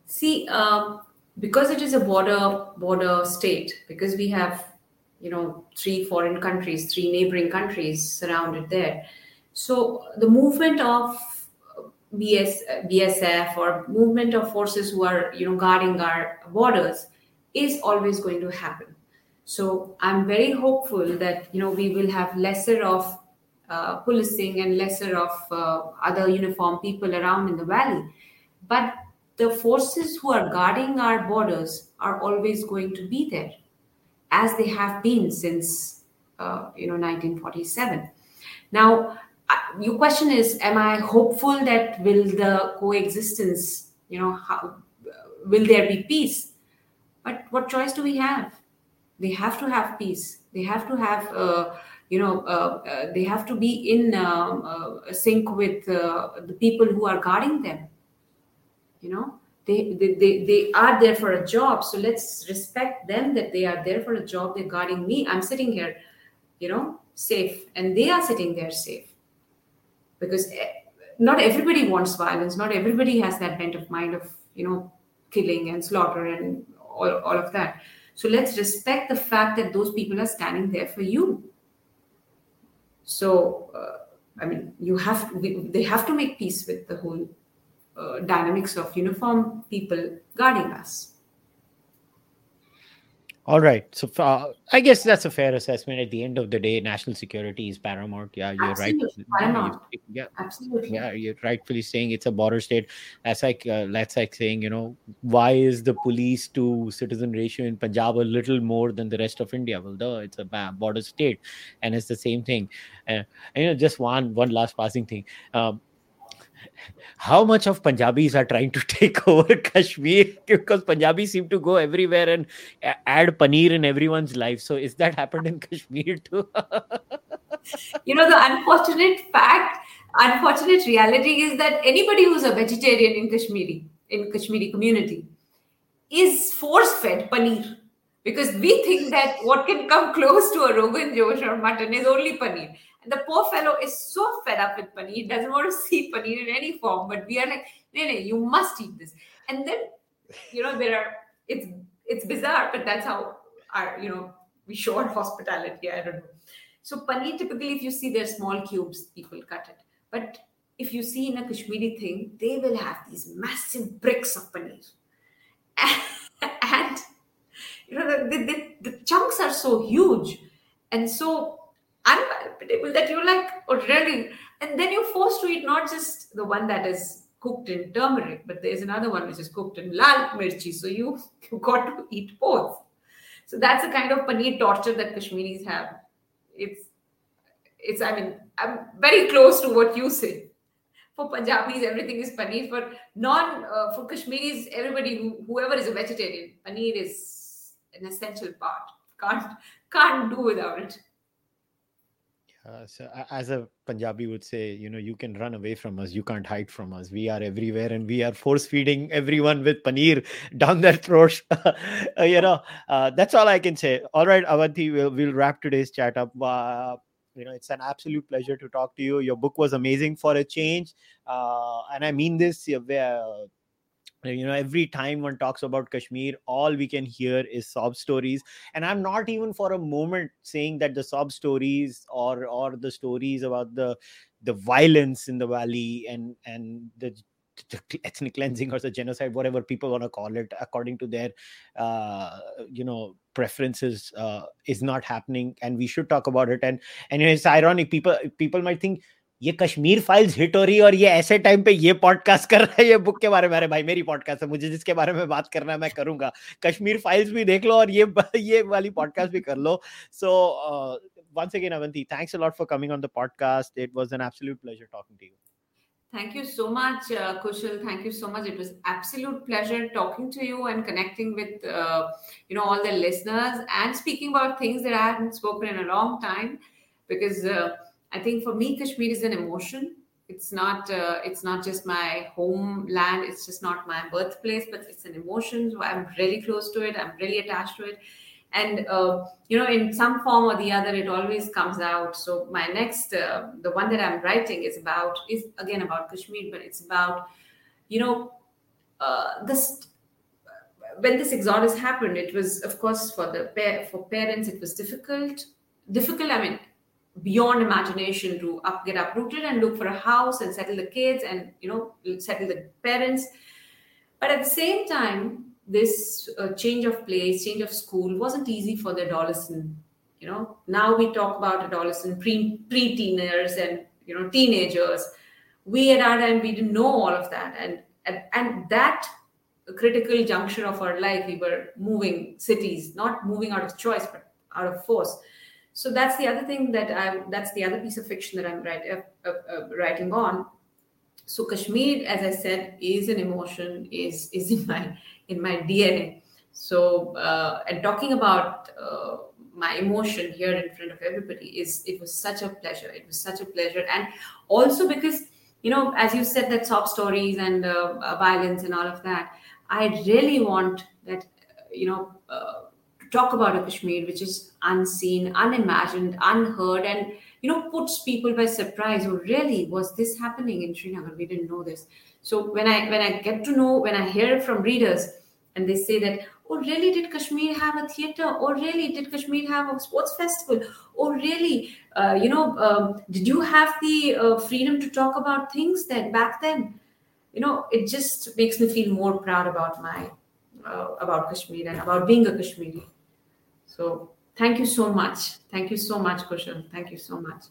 see um because it is a border border state because we have you know three foreign countries three neighboring countries surrounded there. So the movement of BS, bsf or movement of forces who are you know guarding our borders is always going to happen So I'm very hopeful that you know we will have lesser of uh, policing and lesser of uh, other uniform people around in the valley. But the forces who are guarding our borders are always going to be there, as they have been since uh, you know 1947. Now, your question is, am I hopeful that will the coexistence, you know, how will there be peace? But what choice do we have? They have to have peace. They have to have, uh, you know, uh, uh, they have to be in um, uh, sync with uh, the people who are guarding them. You know, they, they, they, they are there for a job. So let's respect them that they are there for a job. They're guarding me. I'm sitting here, you know, safe, and they are sitting there safe because eh, not everybody wants violence. Not everybody has that bent of mind of, you know, killing and slaughter and all, all of that. So let's respect the fact that those people are standing there for you. So, uh, I mean, you have to, they have to make peace with the whole uh, dynamics of uniform people guarding us. All right. So uh, I guess that's a fair assessment. At the end of the day, national security is paramount. Yeah, you're Absolutely. right. Paramount. Yeah, Absolutely. yeah, you're rightfully saying it's a border state. That's like uh, that's like saying you know why is the police to citizen ratio in Punjab a little more than the rest of India? Well, duh, it's a border state, and it's the same thing. Uh, and, you know, just one one last passing thing. Um, how much of Punjabis are trying to take over Kashmir because Punjabis seem to go everywhere and add paneer in everyone's life. So is that happened in Kashmir too? You know, the unfortunate fact, unfortunate reality is that anybody who's a vegetarian in Kashmiri, in Kashmiri community, is force fed paneer. Because we think that what can come close to a Rogan Josh or mutton is only paneer. And the poor fellow is so fed up with paneer, he doesn't want to see paneer in any form. But we are like, no, no, you must eat this. And then, you know, there are it's it's bizarre, but that's how our, you know, we show our hospitality. I don't know. So paneer typically, if you see they're small cubes, people cut it. But if you see in a Kashmiri thing, they will have these massive bricks of paneer. And, you know, the, the, the chunks are so huge and so unpalatable that you're like, oh, really? And then you're forced to eat not just the one that is cooked in turmeric, but there's another one which is cooked in lal mirchi. So you, you got to eat both. So that's the kind of paneer torture that Kashmiris have. It's, it's. I mean, I'm very close to what you say. For Punjabis, everything is paneer. For non, uh, for Kashmiris, everybody who, whoever is a vegetarian, paneer is an essential part. Can't can't do without it. Uh, so as a Punjabi would say, you know, you can run away from us, you can't hide from us. We are everywhere, and we are force feeding everyone with paneer down their throats. Uh, you know, uh, that's all I can say. All right, Avanti, we'll we'll wrap today's chat up. Uh, you know, it's an absolute pleasure to talk to you. Your book was amazing for a change, uh, and I mean this. You know every time one talks about kashmir all we can hear is sob stories. And i'm not even for a moment saying that the sob stories or or the stories about the the violence in the valley and and the the ethnic cleansing or the genocide whatever people want to call it according to their uh you know preferences uh is not happening. And we should talk about it. And and it's ironic people people might think ये Kashmir files hit हो रही और ये ऐसे time पे ये podcast कर रहा है, ये बुक के बारे में। भाई, मेरी पॉडकास्ट है, मुझे जिसके बारे में बात करना है, मैं करूँगा। कश्मीर फाइल्स भी देख लो और ये ये वाली पॉडकास्ट भी कर लो। So once again Avanti thanks a lot for coming on the podcast it was an absolute pleasure talking to you thank you so much Kushal thank you so much it was absolute pleasure talking to you and connecting with you know all the listeners and speaking about things that I haven't spoken in a long time because I think for me, Kashmir is an emotion. It's not uh, it's not just my homeland. It's just not my birthplace, but it's an emotion. So I'm really close to it. I'm really attached to it. And uh, you know, in some form or the other, it always comes out. So my next, uh, the one that I'm writing is about is again about Kashmir, but it's about you know uh, this when this exodus happened it was of course for the for parents it was difficult difficult i mean beyond imagination to up get uprooted and look for a house and settle the kids and you know settle the parents but at the same time this uh, change of place, change of school wasn't easy for the adolescent. You know, now we talk about adolescent, pre pre-teeners, and you know, teenagers. We at our time we didn't know all of that, and and, and that critical juncture of our life, we were moving cities, not moving out of choice, but out of force. So that's the other thing that i'm that's the other piece of fiction that I'm write, uh, uh, uh, writing on. So Kashmir, as I said, is an emotion, is is in my in my DNA. So uh, and talking about uh, my emotion here in front of everybody is it was such a pleasure. It was such a pleasure, and also because you know, as you said, that sob stories and uh, violence and all of that. I really want that, you know, uh, talk about a Kashmir which is unseen, unimagined, unheard, and you know, puts people by surprise. Oh, really? Was this happening in Srinagar? We didn't know this. So when I when I get to know, when I hear from readers, and they say that, oh, really? Did Kashmir have a theater? Or oh, really? Did Kashmir have a sports festival? Or oh, really? Uh, you know, um, did you have the uh, freedom to talk about things then back then? you know, it just makes me feel more proud about my uh, about Kashmir and about being a Kashmiri. So thank you so much. Thank you so much, Kushal. Thank you so much.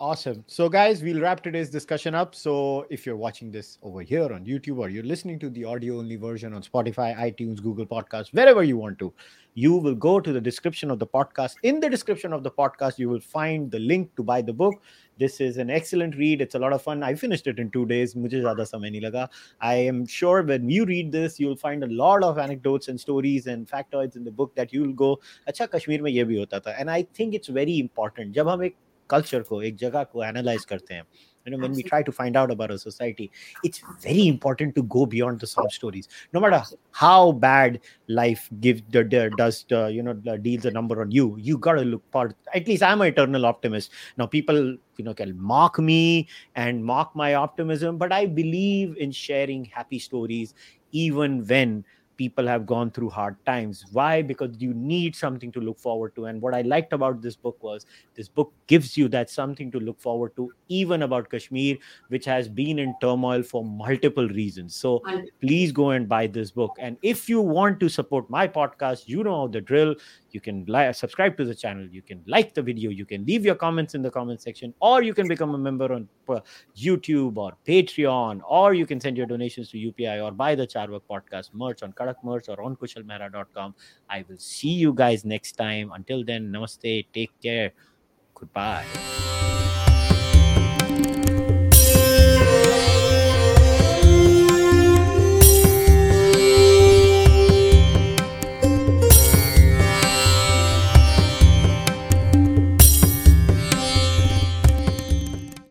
Awesome. So, guys, we'll wrap today's discussion up. So, if you're watching this over here on YouTube or you're listening to the audio only version on Spotify, iTunes, Google Podcasts, wherever you want to, you will go to the description of the podcast. In the description of the podcast, you will find the link to buy the book. This is an excellent read. It's a lot of fun. I finished it in two days. Mujhe zyada samay nahi laga. I am sure when you read this, you'll find a lot of anecdotes and stories and factoids in the book that you'll go, अच्छा कश्मीर में ये भी होता था. And I think it's very important. जब हम एक culture को एक जगह को एनालाइज करते हैं you know when we try to find out about a society it's very important to go beyond the sob stories no matter how bad life gives the, the does the, you know deals a number on you you got to look part at least i'm an eternal optimist now people you know can mock me and mock my optimism but i believe in sharing happy stories even when people have gone through hard times. Why? Because you need something to look forward to. And what i liked about this book was this book gives you that something to look forward to even about kashmir which has been in turmoil for multiple reasons. So please go and buy this book. And if you want to support my podcast you know the drill you can like subscribe to the channel you can like the video you can leave your comments in the comment section or you can become a member on uh, youtube or patreon or you can send your donations to upi or buy the Carvaka podcast merch on kadak merch or on kushalmehra.com i will see you guys next time. Until then namaste take care. Goodbye